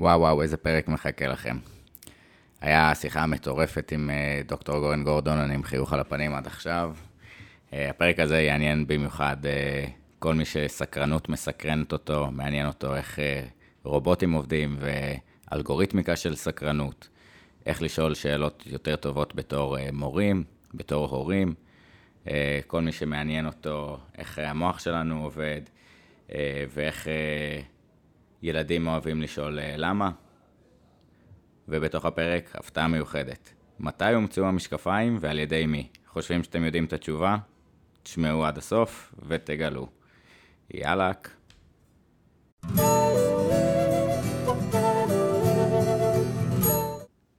וואו וואו, איזה פרק מחכה לכם. היה שיחה מטורפת עם אה, דוקטור גורן גורדון, אני עם חיוך על הפנים עד עכשיו. אה, הפרק הזה יעניין במיוחד אה, כל מי שסקרנות מסקרנת אותו, מעניין אותו איך רובוטים עובדים ואלגוריתמיקה של סקרנות, איך לשאול שאלות יותר טובות בתור מורים, בתור הורים, כל מי שמעניין אותו איך המוח שלנו עובד ואיך ילדים אוהבים לשאול למה. ובתוך הפרק, הפתעה מיוחדת. מתי הומצאו המשקפיים ועל ידי מי? חושבים שאתם יודעים את התשובה? תשמעו עד הסוף ותגלו. יאללה.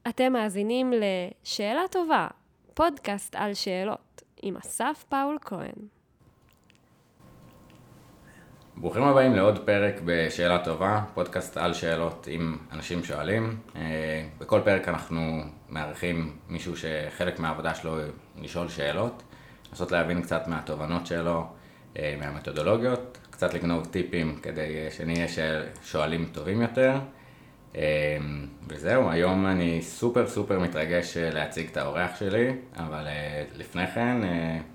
אתם מאזינים ל"שאלה טובה", פודקאסט על שאלות, עם אסף פאול כהן. ברוכים הבאים לעוד פרק בשאלה טובה, פודקאסט על שאלות עם אנשים שואלים. אה, בכל פרק אנחנו מארחים מישהו שחלק מהעבודה שלו לשאול שאלות, לנסות להבין קצת מהתובנות שלו, אה, מהמתודולוגיות, קצת לגנוב טיפים כדי שנהיה שואלים טובים יותר. אה, וזהו, היום אני סופר סופר מתרגש להציג את האורח שלי, אבל לפני כן,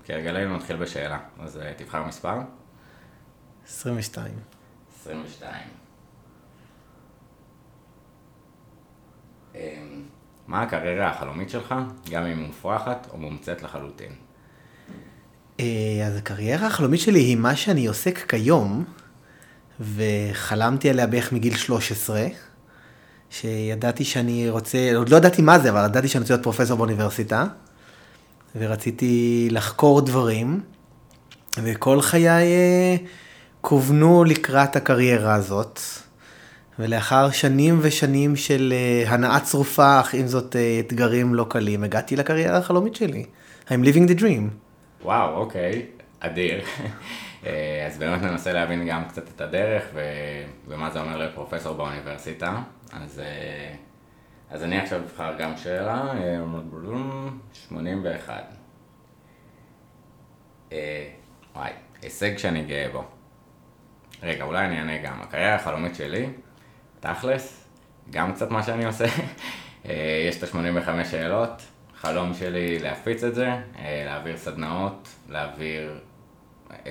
כהרגלנו נתחיל בשאלה, אז תבחר מספר. 22. 22. אמ, מה הקריירה החלומית שלך, גם אם מופרכת או מומצאת לחלוטין? אה, אז הקריירה החלומית שלי היא מה שאני עוסק כיום, וחלמתי עליה בערך מגיל 13, שידעתי שאני רוצה, עוד לא ידעתי מה זה, אבל ידעתי שאני רוצה להיות פרופסור באוניברסיטה, ורציתי לחקור דברים, וכל חיי... אה, כוונו לקראת הקריירה הזאת, ולאחר שנים ושנים של uh, הנאה צרופה, אך עם זאת uh, אתגרים לא קלים, הגעתי לקריירה החלומית שלי. I'm living the dream. וואו, אוקיי, אדיר. אה, אז באמת ננסה להבין גם קצת את הדרך ו... ומה זה אומר להיות פרופסור באוניברסיטה. אז, אז אני עכשיו אבחר גם שאלה, 81. וואי, הישג שאני גאה בו. רגע, אולי אני אענה גם. הקריירה החלומית שלי, תכלס, גם קצת מה שאני עושה. אה, יש את ה-85 שאלות, חלום שלי להפיץ את זה, אה, להעביר סדנאות, להעביר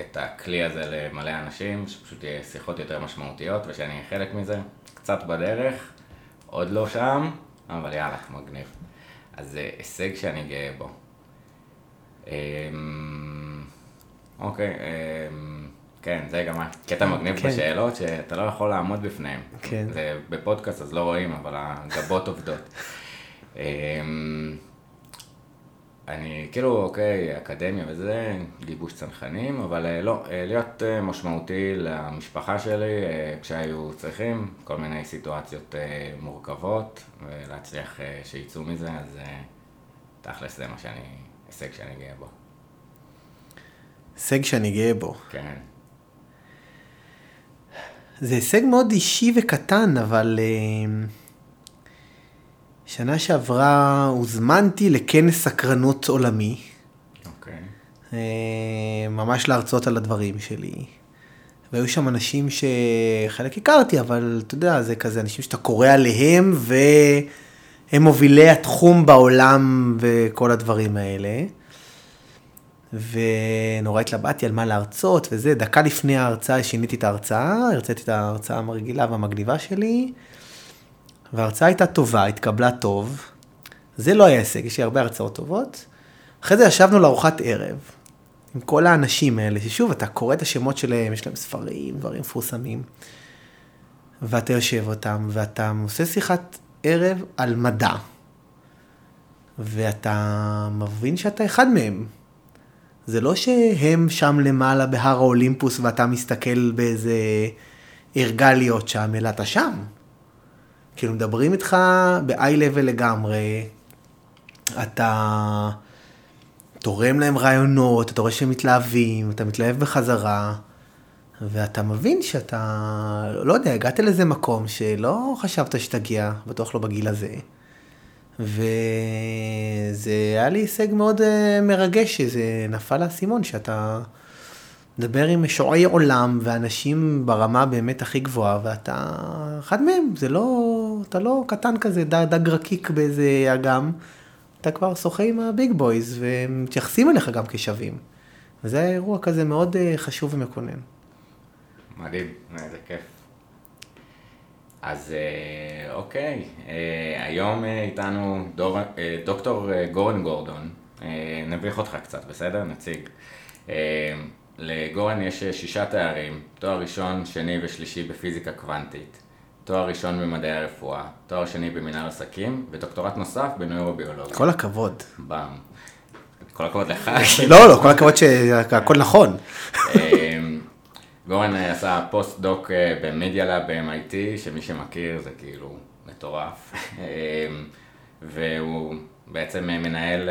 את הכלי הזה למלא אנשים, שפשוט יהיה שיחות יותר משמעותיות ושאני אהיה חלק מזה. קצת בדרך, עוד לא שם, אבל יאללה, מגניב. אז זה הישג שאני גאה בו. אמ, אוקיי, אמ, כן, זה גם הקטע מגניב כן. בשאלות, שאתה לא יכול לעמוד בפניהם. כן. זה בפודקאסט אז לא רואים, אבל הגבות עובדות. אמ, אני כאילו, אוקיי, אקדמיה וזה, גיבוש צנחנים, אבל אה, לא, אה, להיות אה, משמעותי למשפחה שלי כשהיו צריכים, כל מיני סיטואציות מורכבות, ולהצליח שיצאו מזה, אז תכלס זה מה שאני, הישג שאני גאה בו. הישג שאני גאה בו. כן. זה הישג מאוד אישי וקטן, אבל uh, שנה שעברה הוזמנתי לכנס סקרנות עולמי. אוקיי. Okay. Uh, ממש להרצות על הדברים שלי. והיו שם אנשים שחלק הכרתי, אבל אתה יודע, זה כזה אנשים שאתה קורא עליהם, והם מובילי התחום בעולם וכל הדברים האלה. ונורא התלבטתי על מה להרצות וזה, דקה לפני ההרצאה שיניתי את ההרצאה, הרציתי את ההרצאה המרגילה והמגניבה שלי, וההרצאה הייתה טובה, התקבלה טוב. זה לא היה הישג, יש לי הרבה הרצאות טובות. אחרי זה ישבנו לארוחת ערב, עם כל האנשים האלה, ששוב, אתה קורא את השמות שלהם, יש להם ספרים, דברים מפורסמים, ואתה יושב אותם, ואתה עושה שיחת ערב על מדע, ואתה מבין שאתה אחד מהם. זה לא שהם שם למעלה בהר האולימפוס ואתה מסתכל באיזה ערגה להיות שם, אלא אתה שם. כאילו מדברים איתך ב-eye level לגמרי, אתה תורם להם רעיונות, אתה רואה שהם מתלהבים, אתה מתלהב בחזרה, ואתה מבין שאתה, לא יודע, הגעת לאיזה מקום שלא חשבת שתגיע, בטוח לא בגיל הזה. וזה היה לי הישג מאוד אה, מרגש, שזה נפל האסימון, שאתה מדבר עם משועי עולם ואנשים ברמה באמת הכי גבוהה, ואתה אחד מהם, זה לא... אתה לא קטן כזה, דג, דג רקיק באיזה אגם, אתה כבר שוחה עם הביג בויז, והם מתייחסים אליך גם כשווים. וזה היה אירוע כזה מאוד אה, חשוב ומקונן. מדהים, איזה כיף. אז אה, אוקיי, אה, היום אה, איתנו דור, דוקטור גורן גורדון, נביך אותך קצת, בסדר? נציג. לגורן יש שישה תארים, תואר ראשון, שני ושלישי בפיזיקה קוונטית, תואר ראשון במדעי הרפואה, תואר שני במנהל עסקים, ודוקטורט נוסף בנוירוביולוגיה. כל הכבוד. באם. כל הכבוד לך. לא, לא, כל הכבוד שהכל נכון. גורן אה, עשה פוסט דוק אה, במדיה לאב ב-MIT, שמי שמכיר זה כאילו מטורף. אה, והוא בעצם מנהל,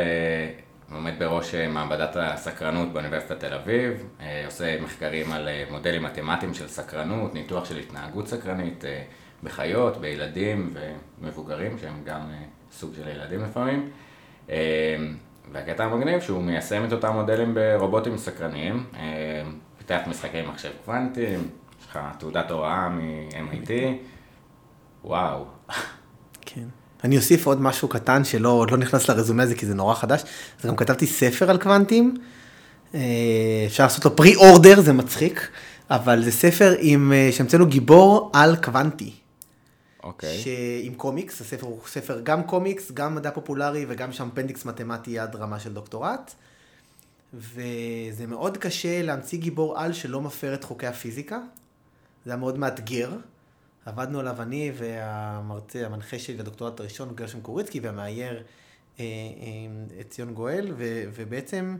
עומד בראש מעבדת הסקרנות באוניברסיטת תל אביב, עושה מחקרים על מודלים מתמטיים של סקרנות, ניתוח של התנהגות סקרנית בחיות, בילדים ומבוגרים, שהם גם סוג של ילדים לפעמים. והקטע המגניב שהוא מיישם את אותם מודלים ברובוטים סקרניים. פיתח משחקי מחשב קוונטיים, יש לך תעודת הוראה מ-MIT, וואו. כן. אני אוסיף עוד משהו קטן שלא לא נכנס לרזומה הזה כי זה נורא חדש, אז גם כתבתי ספר על קוונטים, אה, אפשר לעשות לו pre-order, זה מצחיק, אבל זה ספר עם, אה, שהמצאנו גיבור על קוונטי. אוקיי. אוקיי. עם קומיקס, הספר הוא ספר גם קומיקס, גם מדע פופולרי וגם עם appendix מתמטי עד רמה של דוקטורט. וזה מאוד קשה להמציא גיבור על שלא מפר את חוקי הפיזיקה. זה היה מאוד מאתגר. עבדנו עליו אני והמרצה, המנחה שלי לדוקטורט הראשון, גרשם קוריצקי, והמאייר אה, אה, ציון גואל, ו, ובעצם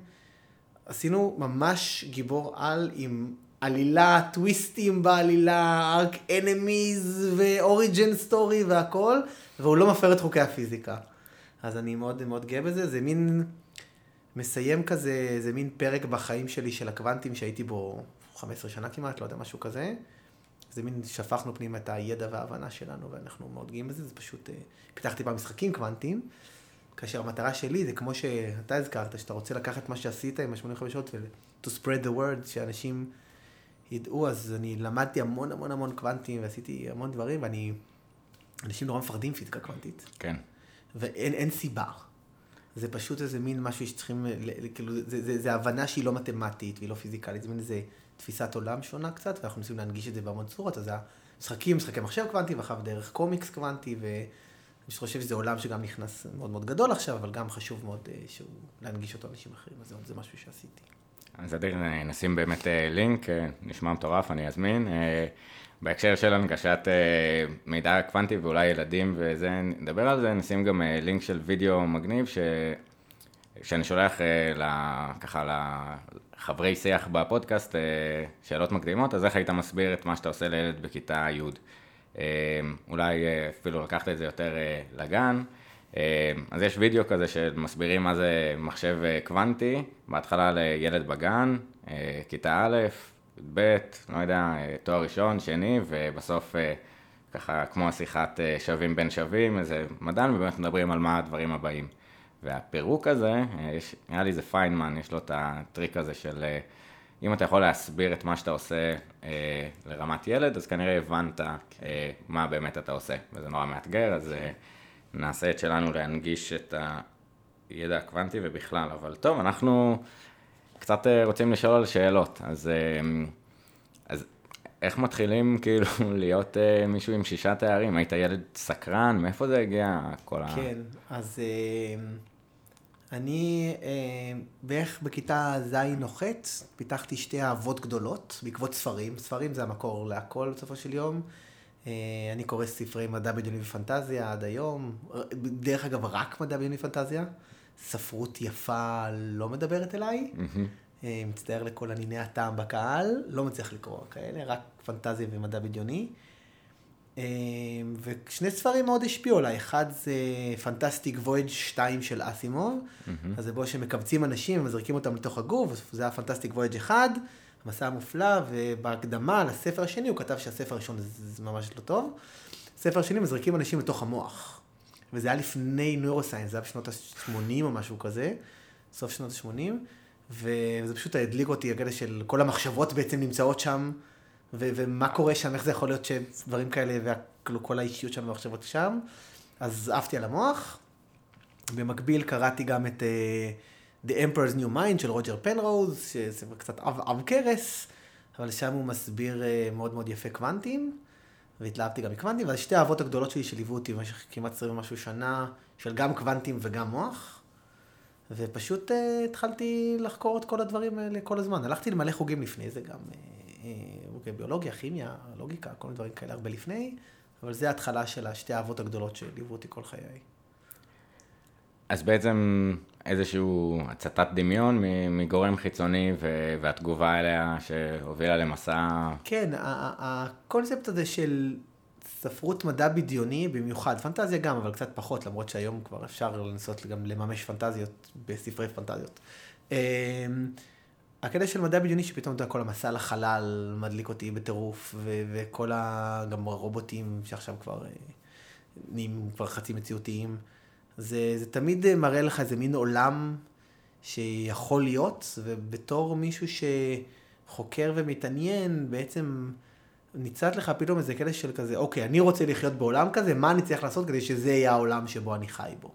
עשינו ממש גיבור על עם עלילה, טוויסטים בעלילה, ארק אנמיז ואוריג'ן סטורי והכל, והוא לא מפר את חוקי הפיזיקה. אז אני מאוד מאוד גאה בזה, זה מין... מסיים כזה, איזה מין פרק בחיים שלי של הקוונטים שהייתי בו 15 שנה כמעט, לא יודע, משהו כזה. זה מין, שפכנו פנימה את הידע וההבנה שלנו, ואנחנו מאוד גאים בזה, זה פשוט, אה, פיתחתי פעם משחקים קוונטיים, כאשר המטרה שלי זה כמו שאתה הזכרת, שאתה רוצה לקחת מה שעשית עם ה-85 שעות ו- to spread the word, שאנשים ידעו, אז אני למדתי המון המון המון קוונטים, ועשיתי המון דברים, ואני, אנשים נורא מפחדים פיזיקה קוונטית. כן. ואין סיבה. זה פשוט איזה מין משהו שצריכים, כאילו, זה, זה, זה הבנה שהיא לא מתמטית והיא לא פיזיקלית, זה מין איזה תפיסת עולם שונה קצת, ואנחנו מנסים להנגיש את זה בהמון צורות, אז זה משחקים, משחקי מחשב קוונטי, ואחר דרך קומיקס קוונטי, ואני חושב שזה עולם שגם נכנס מאוד מאוד גדול עכשיו, אבל גם חשוב מאוד אה, שהוא, להנגיש אותו לאנשים אחרים, אז זה משהו שעשיתי. אז אדיר, נשים באמת אה, לינק, אה, נשמע מטורף, אני אזמין. בהקשר של הנגשת מידע קוונטי ואולי ילדים וזה, נדבר על זה, נשים גם לינק של וידאו מגניב ש... שאני שולח uh, ל... ככה לחברי שיח בפודקאסט שאלות מקדימות, אז איך היית מסביר את מה שאתה עושה לילד בכיתה י'. אולי אפילו לקחת את זה יותר לגן. Uh, אז יש וידאו כזה שמסבירים מה זה מחשב uh, קוונטי, בהתחלה לילד בגן, uh, כיתה א', י"ב, לא יודע, תואר ראשון, שני, ובסוף אה, ככה כמו השיחת אה, שווים בין שווים, איזה מדען, ובאמת מדברים על מה הדברים הבאים. והפירוק הזה, אה, יש, נראה לי זה פיינמן, יש לו את הטריק הזה של אם אתה יכול להסביר את מה שאתה עושה אה, לרמת ילד, אז כנראה הבנת אה, מה באמת אתה עושה, וזה נורא מאתגר, אז אה, נעשה את שלנו להנגיש את הידע הקוונטי ובכלל, אבל טוב, אנחנו... קצת אה, רוצים לשאול על שאלות, אז, אה, אז איך מתחילים כאילו להיות אה, מישהו עם שישה תארים? היית ילד סקרן? מאיפה זה הגיע כל ה... כן, אז אני בערך בכיתה ז' או ח' פיתחתי שתי אהבות גדולות בעקבות ספרים. ספרים זה המקור להכל בסופו של יום. אני קורא ספרי מדע בדיוני ופנטזיה עד היום. דרך אגב, רק מדע בדיוני ופנטזיה. ספרות יפה לא מדברת אליי. Mm-hmm. מצטער לכל הניני הטעם בקהל, לא מצליח לקרוא כאלה, רק פנטזיה ומדע בדיוני. אה, ושני ספרים מאוד השפיעו עליי, אחד זה פנטסטיק וויג' 2 של אסימוב, mm-hmm. אז זה בו שמקבצים אנשים ומזריקים אותם לתוך הגוף, זה היה פנטסטיק וויג' 1, המסע המופלא, ובהקדמה לספר השני הוא כתב שהספר הראשון זה ממש לא טוב. ספר השני מזריקים אנשים לתוך המוח. וזה היה לפני נוירוסיינס, זה היה בשנות ה-80 או משהו כזה, סוף שנות ה-80, וזה פשוט הדליק אותי, הקטע של כל המחשבות בעצם נמצאות שם, ו- ומה קורה שם, איך זה יכול להיות שדברים כאלה, וכל האישיות שם והמחשבות שם. אז עפתי על המוח. במקביל קראתי גם את uh, The Emperor's New Mind של רוג'ר פנרוז, שזה קצת עב, עב כרס, אבל שם הוא מסביר uh, מאוד מאוד יפה קוונטים, והתלהבתי גם מקוונטים, ואז שתי האהבות הגדולות שלי שליוו אותי במשך כמעט 20 ומשהו שנה, של גם קוונטים וגם מוח. ופשוט uh, התחלתי לחקור את כל הדברים האלה כל הזמן. הלכתי למלא חוגים לפני זה, גם חוגי uh, ביולוגיה, כימיה, לוגיקה, כל מיני דברים כאלה הרבה לפני, אבל זה ההתחלה של השתי האהבות הגדולות שליוו אותי כל חיי. אז בעצם איזשהו הצתת דמיון מגורם חיצוני והתגובה אליה שהובילה למסע... כן, הקונספט הזה של ספרות מדע בדיוני במיוחד, פנטזיה גם, אבל קצת פחות, למרות שהיום כבר אפשר לנסות גם לממש פנטזיות בספרי פנטזיות. אמ, הקטע של מדע בדיוני שפתאום אתה כל המסע לחלל מדליק אותי בטירוף, ו- וכל ה... גם הרובוטים שעכשיו כבר אה, נהיים כבר חצי מציאותיים. זה, זה תמיד מראה לך איזה מין עולם שיכול להיות, ובתור מישהו שחוקר ומתעניין, בעצם ניצת לך פתאום איזה קטע של כזה, אוקיי, אני רוצה לחיות בעולם כזה, מה אני צריך לעשות כדי שזה יהיה העולם שבו אני חי בו.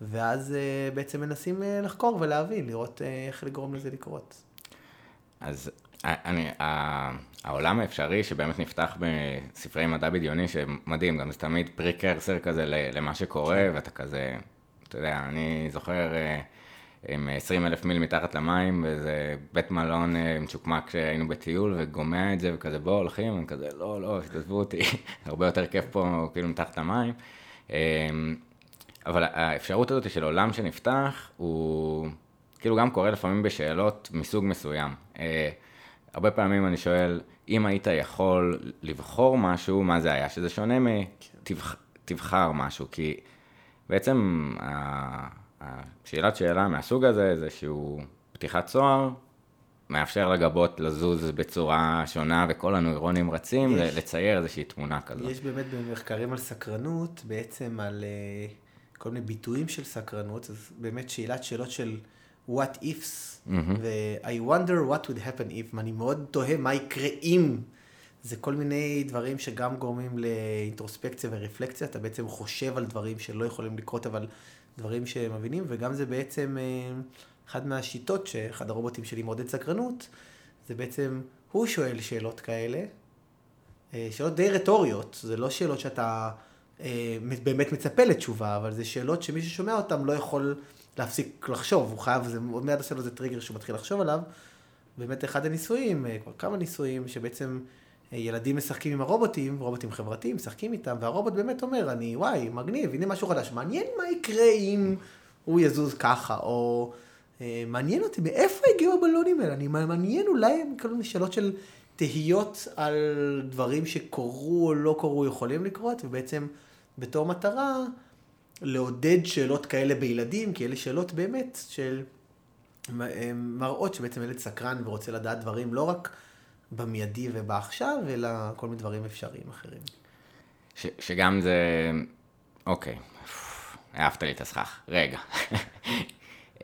ואז uh, בעצם מנסים uh, לחקור ולהבין, לראות איך לגרום לזה לקרות. אז אני, העולם האפשרי שבאמת נפתח בספרי מדע בדיוני, שמדהים, גם זה תמיד פריקרסר כזה למה שקורה, כן. ואתה כזה, אתה יודע, אני זוכר אה, עם 20 אלף מיל מתחת למים, באיזה בית מלון אה, מצ'וקמק שהיינו בטיול, וגומע את זה, וכזה בוא הולכים, אני כזה, לא, לא, תעזבו אותי, הרבה יותר כיף פה, כאילו מתחת למים. אמ, אבל האפשרות הזאת של עולם שנפתח, הוא כאילו גם קורה לפעמים בשאלות מסוג מסוים. אה, הרבה פעמים אני שואל, אם היית יכול לבחור משהו, מה זה היה? שזה שונה מתבחר משהו, כי בעצם השאלת שאלה מהסוג הזה, זה שהוא פתיחת צוהר, מאפשר לגבות לזוז בצורה שונה, וכל הנוירונים רצים, יש, לצייר איזושהי תמונה כזאת. יש באמת במחקרים על סקרנות, בעצם על uh, כל מיני ביטויים של סקרנות, אז באמת שאלת שאלות של... what ifs, mm-hmm. ו-I wonder what would happen if, אני מאוד תוהה מה יקרה אם. זה כל מיני דברים שגם גורמים לאינטרוספקציה ורפלקציה, אתה בעצם חושב על דברים שלא יכולים לקרות, אבל דברים שמבינים, וגם זה בעצם אה, אחד מהשיטות שאחד הרובוטים שלי מעודד סקרנות, זה בעצם, הוא שואל שאלות כאלה, אה, שאלות די רטוריות, זה לא שאלות שאתה אה, באמת מצפה לתשובה, אבל זה שאלות שמי ששומע אותן לא יכול להפסיק לחשוב, הוא חייב, זה עוד מעט עושה לו איזה טריגר שהוא מתחיל לחשוב עליו. באמת אחד הניסויים, אה, כבר כמה ניסויים, שבעצם אה, ילדים משחקים עם הרובוטים, רובוטים חברתיים, משחקים איתם, והרובוט באמת אומר, אני, וואי, מגניב, הנה משהו חדש, מעניין מה יקרה אם הוא יזוז ככה, או אה, מעניין אותי, מאיפה הגיעו הבלונים האלה? אני מעניין אולי כל מיני שאלות של תהיות על דברים שקורו או לא קורו יכולים לקרות, ובעצם בתור מטרה, לעודד שאלות כאלה בילדים, כי אלה שאלות באמת של מראות שבעצם ילד סקרן ורוצה לדעת דברים לא רק במיידי ובעכשיו, אלא כל מיני דברים אפשריים אחרים. ש, שגם זה, אוקיי, אהבת לי את הסכך, רגע.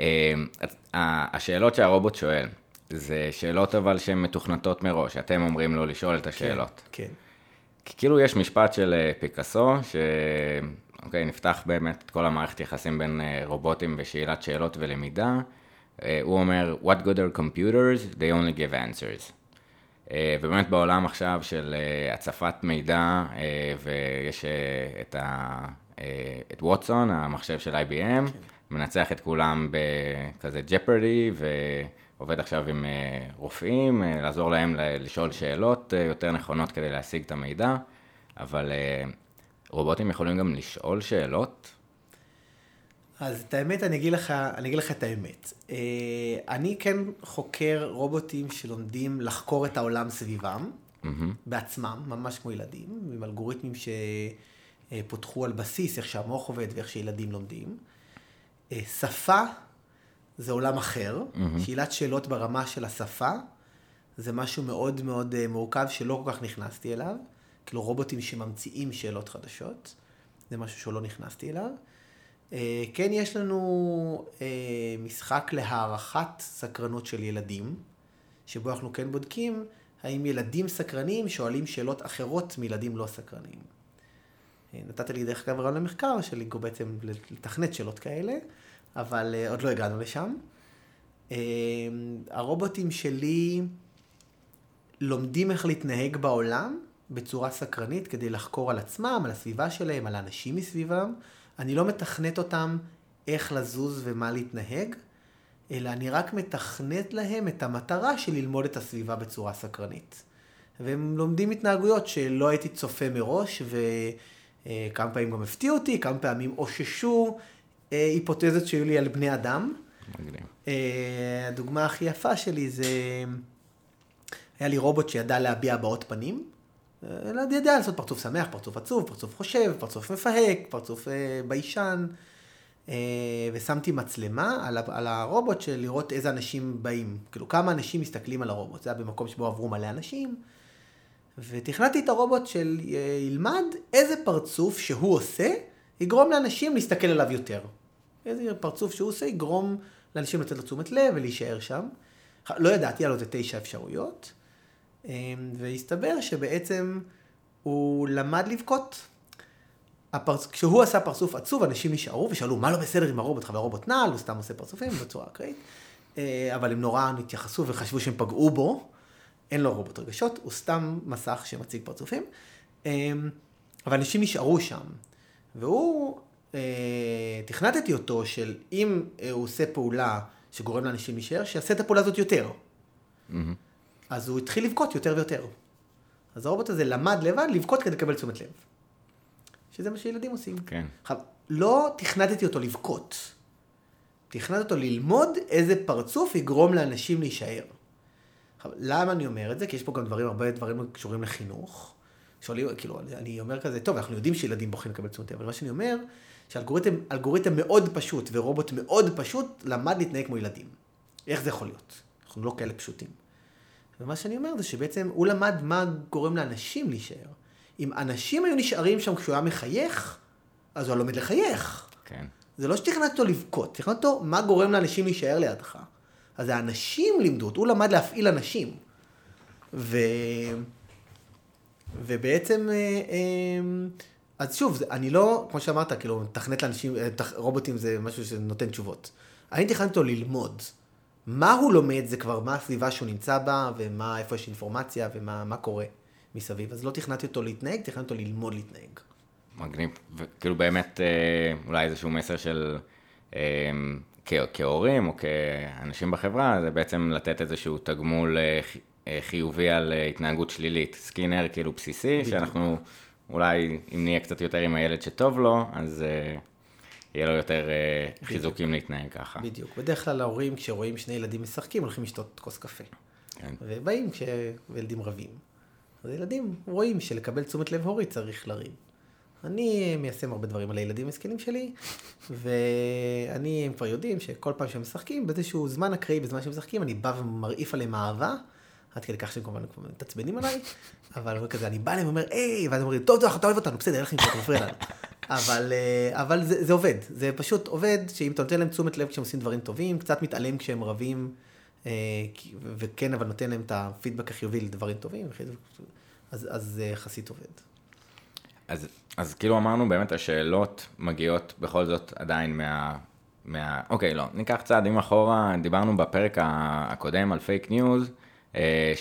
אמ, השאלות שהרובוט שואל, זה שאלות אבל שהן מתוכנתות מראש, אתם אומרים לו לשאול את השאלות. כן, כן. כי כאילו יש משפט של אה, פיקאסו, ש... אוקיי, נפתח באמת את כל המערכת יחסים בין uh, רובוטים ושאלת שאלות ולמידה. Uh, הוא אומר, What good are computers? They only give answers. Uh, ובאמת בעולם עכשיו של הצפת מידע, ויש את, ה, את ווטסון, המחשב של IBM, כן. מנצח את כולם בכזה ג'פרדי, ועובד עכשיו עם רופאים, לעזור להם לשאול שאלות יותר נכונות כדי להשיג את המידע, אבל... רובוטים יכולים גם לשאול שאלות? אז את האמת, אני אגיד לך, אני אגיד לך את האמת. אה, אני כן חוקר רובוטים שלומדים לחקור את העולם סביבם, mm-hmm. בעצמם, ממש כמו ילדים, עם אלגוריתמים שפותחו על בסיס איך שהמוח עובד ואיך שילדים לומדים. אה, שפה זה עולם אחר, mm-hmm. שאלת שאלות ברמה של השפה, זה משהו מאוד מאוד אה, מורכב שלא כל כך נכנסתי אליו. כאילו רובוטים שממציאים שאלות חדשות, זה משהו שלא נכנסתי אליו. אה, כן, יש לנו אה, משחק להערכת סקרנות של ילדים, שבו אנחנו כן בודקים האם ילדים סקרנים שואלים שאלות אחרות מילדים לא סקרנים. אה, נתת לי דרך אגב רעיון למחקר שלי, בעצם לתכנת שאלות כאלה, אבל עוד לא הגענו לשם. הרובוטים שלי לומדים איך להתנהג בעולם בצורה סקרנית כדי לחקור על עצמם, על הסביבה שלהם, על האנשים מסביבם. אני לא מתכנת אותם איך לזוז ומה להתנהג, אלא אני רק מתכנת להם את המטרה של ללמוד את הסביבה בצורה סקרנית. והם לומדים התנהגויות שלא הייתי צופה מראש, וכמה פעמים גם הפתיעו אותי, כמה פעמים אוששו אה, היפותזות שהיו לי על בני אדם. מגניב. אה, הדוגמה הכי יפה שלי זה, היה לי רובוט שידע להביע הבעות פנים. אלא ידע לעשות פרצוף שמח, פרצוף עצוב, פרצוף חושב, פרצוף מפהק, פרצוף אה, ביישן. אה, ושמתי מצלמה על, על הרובוט של לראות איזה אנשים באים. כאילו, כמה אנשים מסתכלים על הרובוט. זה היה במקום שבו עברו מלא אנשים. ותכנתי את הרובוט של אה, ילמד איזה פרצוף שהוא עושה, יגרום לאנשים להסתכל עליו יותר. איזה פרצוף שהוא עושה יגרום לאנשים לתת לו תשומת לב ולהישאר שם. לא ידעתי, על עוד תשע אפשרויות. והסתבר שבעצם הוא למד לבכות. הפרצ... כשהוא עשה פרצוף עצוב, אנשים נשארו ושאלו, מה לא בסדר עם הרובוט? חבר רובוט נעל, הוא סתם עושה פרצופים בצורה אקראית. אבל הם נורא התייחסו וחשבו שהם פגעו בו. אין לו רובוט רגשות, הוא סתם מסך שמציג פרצופים. אבל אנשים נשארו שם. והוא, תכנתתי אותו של אם הוא עושה פעולה שגורם לאנשים להישאר, שיעשה את הפעולה הזאת יותר. Mm-hmm. אז הוא התחיל לבכות יותר ויותר. אז הרובוט הזה למד לבד לבכות כדי לקבל תשומת לב. שזה מה שילדים עושים. כן. עכשיו, לא תכנתתי אותו לבכות. תכנתתי אותו ללמוד איזה פרצוף יגרום לאנשים להישאר. עכשיו, למה אני אומר את זה? כי יש פה גם דברים, הרבה דברים קשורים לחינוך. שואלים, כאילו, אני אומר כזה, טוב, אנחנו יודעים שילדים בוחרים לקבל תשומת לב, אבל מה שאני אומר, שאלגוריתם מאוד פשוט ורובוט מאוד פשוט למד להתנהג כמו ילדים. איך זה יכול להיות? אנחנו לא כאלה פשוטים. ומה שאני אומר זה שבעצם הוא למד מה גורם לאנשים להישאר. אם אנשים היו נשארים שם כשהוא היה מחייך, אז הוא היה לומד לחייך. כן. זה לא שתכננת אותו לבכות, תכננת אותו מה גורם לאנשים להישאר לידך. אז האנשים לימדו אותו, הוא למד להפעיל אנשים. ו... ובעצם, אה, אה, אז שוב, אני לא, כמו שאמרת, כאילו, תכנת לאנשים, אה, רובוטים זה משהו שנותן תשובות. אני תכננתי אותו ללמוד. מה הוא לומד זה כבר מה הסביבה שהוא נמצא בה, ומה, איפה יש אינפורמציה, ומה קורה מסביב. אז לא תכננתי אותו להתנהג, תכננתי אותו ללמוד להתנהג. מגניב, וכאילו באמת אה, אולי איזשהו מסר של אה, כהורים או כאנשים בחברה, זה בעצם לתת איזשהו תגמול אה, חיובי על התנהגות שלילית. סקינר כאילו בסיסי, בדיוק. שאנחנו אולי אם נהיה קצת יותר עם הילד שטוב לו, אז... יהיה לו יותר בדיוק. חיזוקים להתנהג ככה. בדיוק. בדרך כלל ההורים, כשרואים שני ילדים משחקים, הולכים לשתות כוס קפה. כן. ובאים כשילדים רבים. אז ילדים רואים שלקבל תשומת לב הורית צריך לריב. אני מיישם הרבה דברים על הילדים המסכנים שלי, ואני, הם כבר יודעים שכל פעם שהם משחקים, באיזשהו זמן אקראי, בזמן שהם משחקים, אני בא ומרעיף עליהם אהבה, עד כדי כך שהם כמובן מתעצבנים עליי, אבל כזה, אני בא אליהם ואומר, היי, ואז הם אומרים, טוב, טוב, אתה אוהב אותנו, בסדר, איך נמצא, מפריע לנו. אבל, אה, אבל זה, זה עובד, זה פשוט עובד, שאם אתה נותן להם תשומת לב כשהם עושים דברים טובים, קצת מתעלם כשהם רבים, אה, וכן, אבל נותן להם את הפידבק החיובי לדברים טובים, אז, זה יחסית עובד. אז, אז כאילו אמרנו באמת השאלות מגיעות בכל זאת עדיין מה... מה... אוקיי, לא, ניקח צעדים אחורה, דיברנו בפרק הקודם על fake news, אה,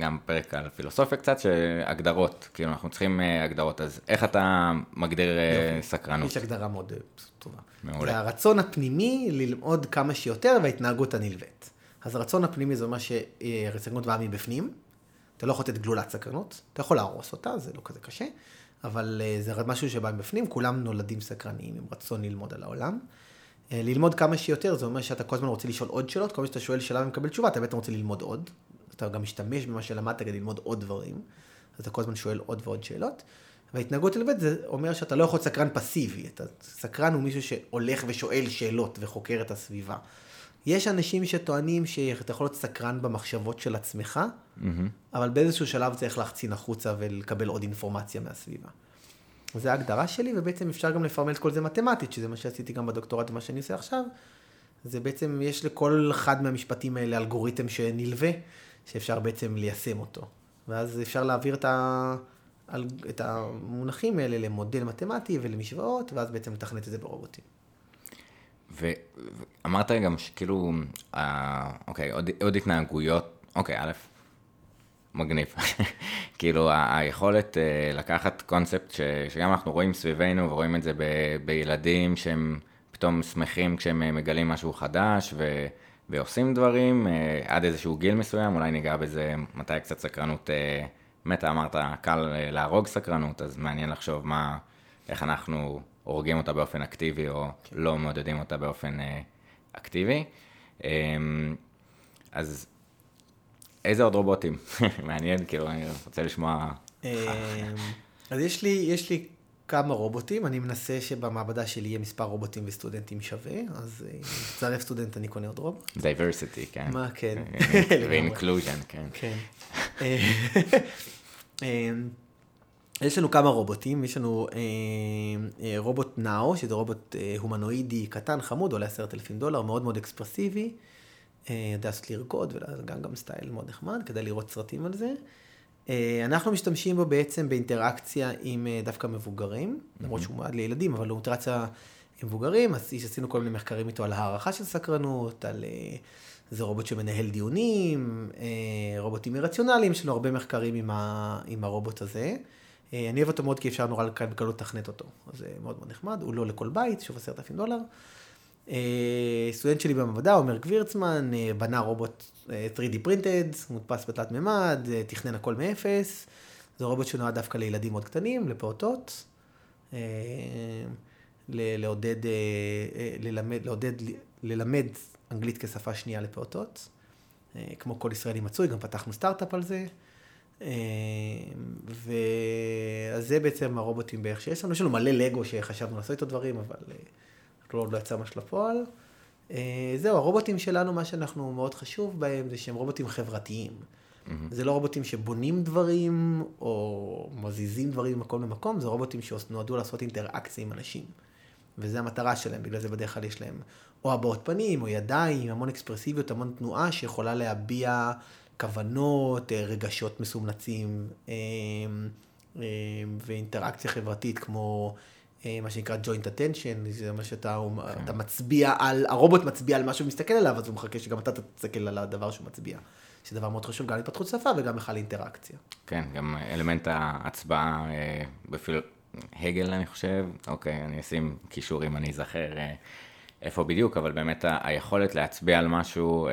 גם פרק על פילוסופיה קצת, שהגדרות, כאילו אנחנו צריכים אה, הגדרות, אז איך אתה מגדיר אה, יופי. סקרנות? יש הגדרה מאוד טובה. מעולה. זה הרצון הפנימי ללמוד כמה שיותר וההתנהגות הנלווית. אז הרצון הפנימי זה אומר שסקרנות באה מבפנים, אתה לא יכול לתת גלולת סקרנות, אתה יכול להרוס אותה, זה לא כזה קשה, אבל זה משהו שבא מבפנים, כולם נולדים סקרניים עם רצון ללמוד על העולם. ללמוד כמה שיותר, זה אומר שאתה כל הזמן רוצה לשאול עוד שאלות, כל פעם שאתה שואל שאלה ומקבל תשובה, אתה בעצם רוצה ללמוד עוד. אתה גם משתמש במה שלמדת כדי ללמוד עוד דברים, אז אתה כל הזמן שואל עוד ועוד שאלות. וההתנהגות אלבט זה אומר שאתה לא יכול להיות סקרן פסיבי, אתה סקרן הוא מישהו שהולך ושואל שאלות וחוקר את הסביבה. יש אנשים שטוענים שאתה יכול להיות סקרן במחשבות של עצמך, mm-hmm. אבל באיזשהו שלב צריך להחצין החוצה ולקבל עוד אינפורמציה מהסביבה. זו ההגדרה שלי, ובעצם אפשר גם לפרמל את כל זה מתמטית, שזה מה שעשיתי גם בדוקטורט ומה שאני עושה עכשיו. זה בעצם, יש לכל אחד מהמשפטים האלה אלגוריתם שנלווה, שאפשר בעצם ליישם אותו. ואז אפשר להעביר את, ה... את המונחים האלה למודל מתמטי ולמשוואות, ואז בעצם לתכנת את זה ברובוטים. ואמרת גם שכאילו, אה, אוקיי, עוד, עוד התנהגויות, אוקיי, א', מגניב. כאילו, היכולת אה, לקחת קונספט ש, שגם אנחנו רואים סביבנו ורואים את זה ב, בילדים שהם פתאום שמחים כשהם אה, מגלים משהו חדש ו, ועושים דברים אה, עד איזשהו גיל מסוים, אולי ניגע בזה מתי קצת סקרנות מתה, אמרת, קל להרוג סקרנות, אז מעניין לחשוב מה, איך אנחנו הורגים אותה באופן אקטיבי או כן. לא מעודדים אותה באופן אקטיבי. אמ, אז איזה עוד רובוטים? מעניין, כאילו, אני רוצה לשמוע... אמ, אז יש לי, יש לי כמה רובוטים, אני מנסה שבמעבדה שלי יהיה מספר רובוטים וסטודנטים שווה, אז אם אה, תצטרף סטודנט אני קונה עוד רובוט. Diversity, כן. מה, כן. ו inclusion, כן. כן. אמ, יש לנו כמה רובוטים, יש לנו אה, אה, רובוט נאו, שזה רובוט אה, הומנואידי קטן, חמוד, עולה עשרת אלפים דולר, מאוד מאוד אקספרסיבי. אה, יודע לעשות לרקוד וגם גם סטייל מאוד נחמד, כדי לראות סרטים על זה. אה, אנחנו משתמשים בו בעצם באינטראקציה עם אה, דווקא מבוגרים, mm-hmm. למרות שהוא מועד לילדים, אבל הוא אינטראקציה עם מבוגרים, אז עשינו כל מיני מחקרים איתו על הערכה של סקרנות, על זה רובוט שמנהל דיונים, רובוטים אירציונליים, יש לנו הרבה מחקרים עם, ה, עם הרובוט הזה. אני אוהב אותו מאוד כי אפשר נורא בקלות לתכנת אותו, אז זה מאוד מאוד נחמד, הוא לא לכל בית, שוב עשרת אלפים דולר. אה, סטודנט שלי במעבדה, עומר גבירצמן, אה, בנה רובוט 3D אה, printed, מודפס בתלת מימד, תכנן הכל מאפס. זה רובוט שנועד דווקא לילדים מאוד קטנים, לפעוטות. לעודד, ללמד, לעודד, ללמד אנגלית כשפה שנייה לפעוטות. כמו כל ישראלי מצוי, גם פתחנו סטארט-אפ על זה. ואז זה בעצם הרובוטים בערך שיש לנו. יש לנו מלא לגו שחשבנו לעשות איתו דברים, אבל לא, עוד לא יצא ממש לפועל. אה, זהו, הרובוטים שלנו, מה שאנחנו מאוד חשוב בהם, זה שהם רובוטים חברתיים. Mm-hmm. זה לא רובוטים שבונים דברים, או מזיזים דברים ממקום למקום, זה רובוטים שנועדו לעשות אינטראקציה עם אנשים. וזו המטרה שלהם, בגלל זה בדרך כלל יש להם או הבעות פנים, או ידיים, המון אקספרסיביות, המון תנועה שיכולה להביע כוונות, אה, רגשות מסומלצים, אה, ואינטראקציה חברתית כמו מה שנקרא joint attention, זה מה שאתה כן. אתה מצביע על, הרובוט מצביע על משהו ומסתכל עליו, אז הוא מחכה שגם אתה תסתכל על הדבר שהוא מצביע. שזה דבר מאוד חשוב גם להתפתחות שפה וגם בכלל לאינטראקציה. כן, גם אלמנט ההצבעה אה, בפיל... הגל אני חושב, אוקיי, אני אשים קישור אם אני אזכר אה, איפה בדיוק, אבל באמת היכולת להצביע על משהו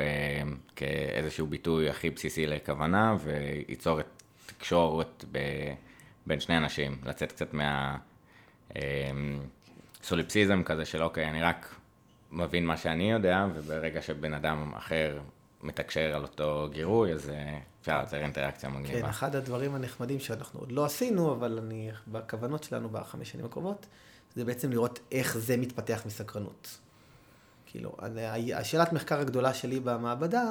כאיזשהו ביטוי הכי בסיסי לכוונה, וייצור את תקשורת ב... בין שני אנשים, לצאת קצת מה... אמ, סוליפסיזם כזה של אוקיי, אני רק מבין מה שאני יודע, וברגע שבן אדם אחר מתקשר על אותו גירוי, אז אה, אפשר לייצר אינטראקציה מגניבה. כן, אחד הדברים הנחמדים שאנחנו עוד לא עשינו, אבל אני, בכוונות שלנו בחמש שנים הקרובות, זה בעצם לראות איך זה מתפתח מסקרנות. כאילו, השאלת מחקר הגדולה שלי במעבדה,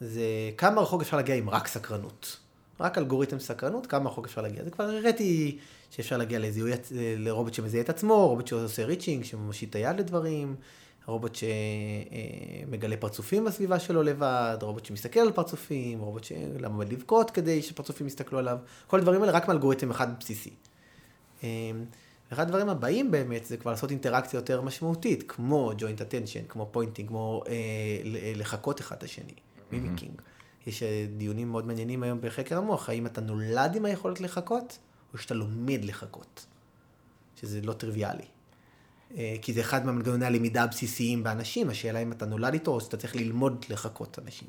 זה כמה רחוק אפשר להגיע עם רק סקרנות. רק אלגוריתם סקרנות, כמה רחוק אפשר להגיע. זה כבר הראיתי שאפשר להגיע לזיהוי, לרובוט שמזהה את עצמו, רובוט שעושה ריצ'ינג, שמושיט את היד לדברים, רובוט שמגלה פרצופים בסביבה שלו לבד, רובוט שמסתכל על פרצופים, רובוט שלמד לבכות כדי שפרצופים יסתכלו עליו, כל הדברים האלה רק מאלגוריתם אחד בסיסי. אמ, אחד הדברים הבאים באמת זה כבר לעשות אינטראקציה יותר משמעותית, כמו joint attention, כמו pointing, כמו אה, לחקות אחד את השני, מימיקינג. Mm-hmm. יש אה, דיונים מאוד מעניינים היום בחקר המוח, האם אתה נולד עם היכולת לחכות, או שאתה לומד לחכות, שזה לא טריוויאלי. אה, כי זה אחד מהמנגנוני הלמידה הבסיסיים באנשים, השאלה אם אתה נולד איתו, או שאתה צריך ללמוד לחכות אנשים.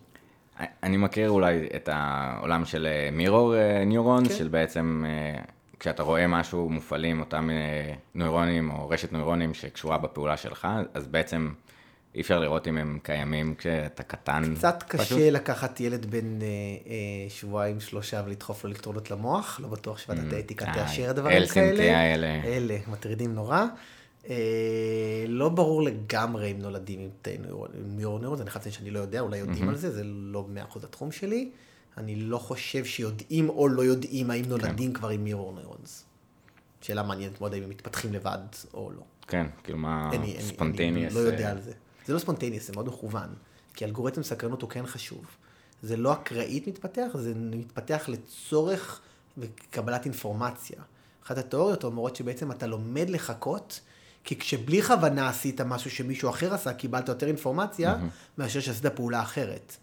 אני מכיר אולי את העולם של מירור אה, ניורון, כן. של בעצם כשאתה רואה משהו מופעלים אותם נוירונים או רשת נוירונים שקשורה בפעולה שלך, אז בעצם אי אפשר לראות אם הם קיימים כשאתה קטן. קצת קשה פשוט. לקחת ילד בן אה, אה, שבועיים, שלושה ולדחוף לו אלקטרונות למוח, לא בטוח שוועדת mm, האתיקה תאשר דברים כאלה. האלה. אלה, מטרידים נורא. אה, לא ברור לגמרי אם נולדים עם תאי נוירונוירון, אני חייב שאני לא יודע, אולי יודעים mm-hmm. על זה, זה לא מאה אחוז התחום שלי. אני לא חושב שיודעים או לא יודעים האם נולדים כן. כבר עם מיורונוירונס. שאלה מעניינת מאוד האם הם מתפתחים לבד או לא. כן, כאילו מה ספונטניאס. אני לא יודע על זה. זה לא ספונטניאס, זה מאוד מכוון. כי אלגוריתם סקרנות הוא כן חשוב. זה לא אקראית מתפתח, זה מתפתח לצורך וקבלת אינפורמציה. אחת התיאוריות אומרות שבעצם אתה לומד לחכות, כי כשבלי כוונה עשית משהו שמישהו אחר עשה, קיבלת יותר אינפורמציה, mm-hmm. מאשר שעשית פעולה אחרת.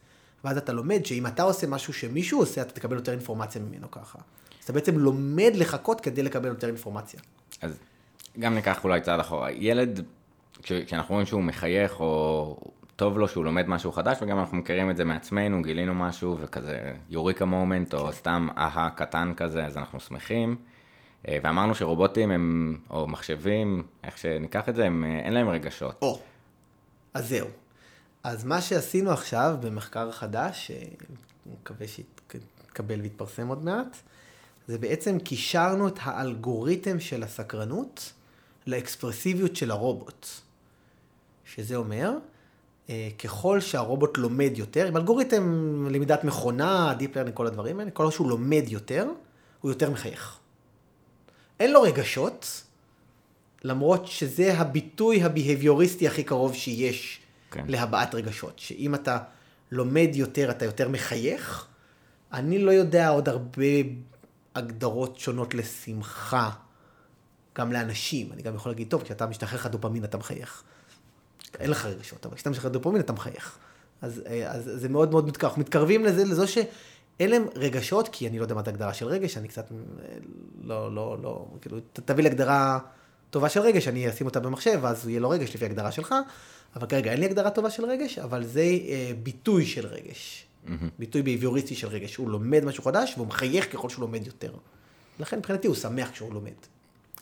ואז אתה לומד שאם אתה עושה משהו שמישהו עושה, אתה תקבל יותר אינפורמציה ממנו ככה. אז אתה בעצם לומד לחכות כדי לקבל יותר אינפורמציה. אז גם ניקח אולי צעד אחורה. ילד, כשאנחנו רואים שהוא מחייך או טוב לו שהוא לומד משהו חדש, וגם אנחנו מכירים את זה מעצמנו, גילינו משהו וכזה יוריקה מומנט, או סתם אהה קטן כזה, אז אנחנו שמחים. אה, ואמרנו שרובוטים הם, או מחשבים, איך שניקח את זה, הם, אה, אין להם רגשות. או, אז זהו. אז מה שעשינו עכשיו במחקר חדש, שאני מקווה שיתקבל ויתפרסם עוד מעט, זה בעצם קישרנו את האלגוריתם של הסקרנות לאקספרסיביות של הרובוט. שזה אומר, אה, ככל שהרובוט לומד יותר, עם אלגוריתם למידת מכונה, Deep Learning, כל הדברים האלה, כל שהוא לומד יותר, הוא יותר מחייך. אין לו רגשות, למרות שזה הביטוי הביהביוריסטי הכי קרוב שיש כן. להבעת רגשות. שאם אתה לומד יותר, אתה יותר מחייך. אני לא יודע עוד הרבה הגדרות שונות לשמחה, גם לאנשים. אני גם יכול להגיד, טוב, כשאתה משתחרר לך דופמין אתה מחייך. אין לך רגשות, אבל כשאתה משתחרר דופמין אתה מחייך. אז, אה, אז זה מאוד מאוד מתקרב. אנחנו מתקרבים לזה, לזו שאין להם רגשות, כי אני לא יודע מה זה הגדרה של רגש, אני קצת, אה, לא, לא, לא, כאילו, תביא לי הגדרה טובה של רגש, אני אשים אותה במחשב, ואז יהיה לו רגש לפי הגדרה שלך. אבל כרגע אין לי הגדרה טובה של רגש, אבל זה אה, ביטוי של רגש. Mm-hmm. ביטוי באביוריסטי של רגש. הוא לומד משהו חדש, והוא מחייך ככל שהוא לומד יותר. לכן מבחינתי הוא שמח כשהוא לומד.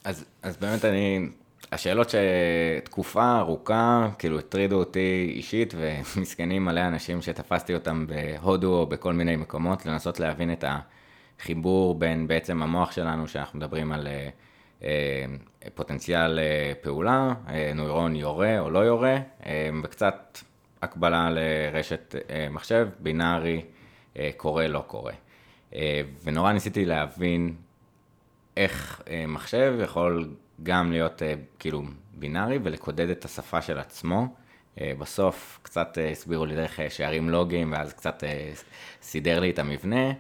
אז, אז באמת אני, השאלות שתקופה ארוכה, כאילו הטרידו אותי אישית, ומסכנים מלא אנשים שתפסתי אותם בהודו או בכל מיני מקומות, לנסות להבין את החיבור בין בעצם המוח שלנו, שאנחנו מדברים על... Uh, אה, פוטנציאל אה, פעולה, אה, נוירון יורה או לא יורה, וקצת הקבלה לרשת מחשב, בינארי, קורה, לא קורה. ונורא ניסיתי להבין איך מחשב יכול גם להיות כאילו בינארי ולקודד את השפה של עצמו. בסוף קצת הסבירו לי דרך שערים לוגיים, ואז קצת סידר לי את המבנה.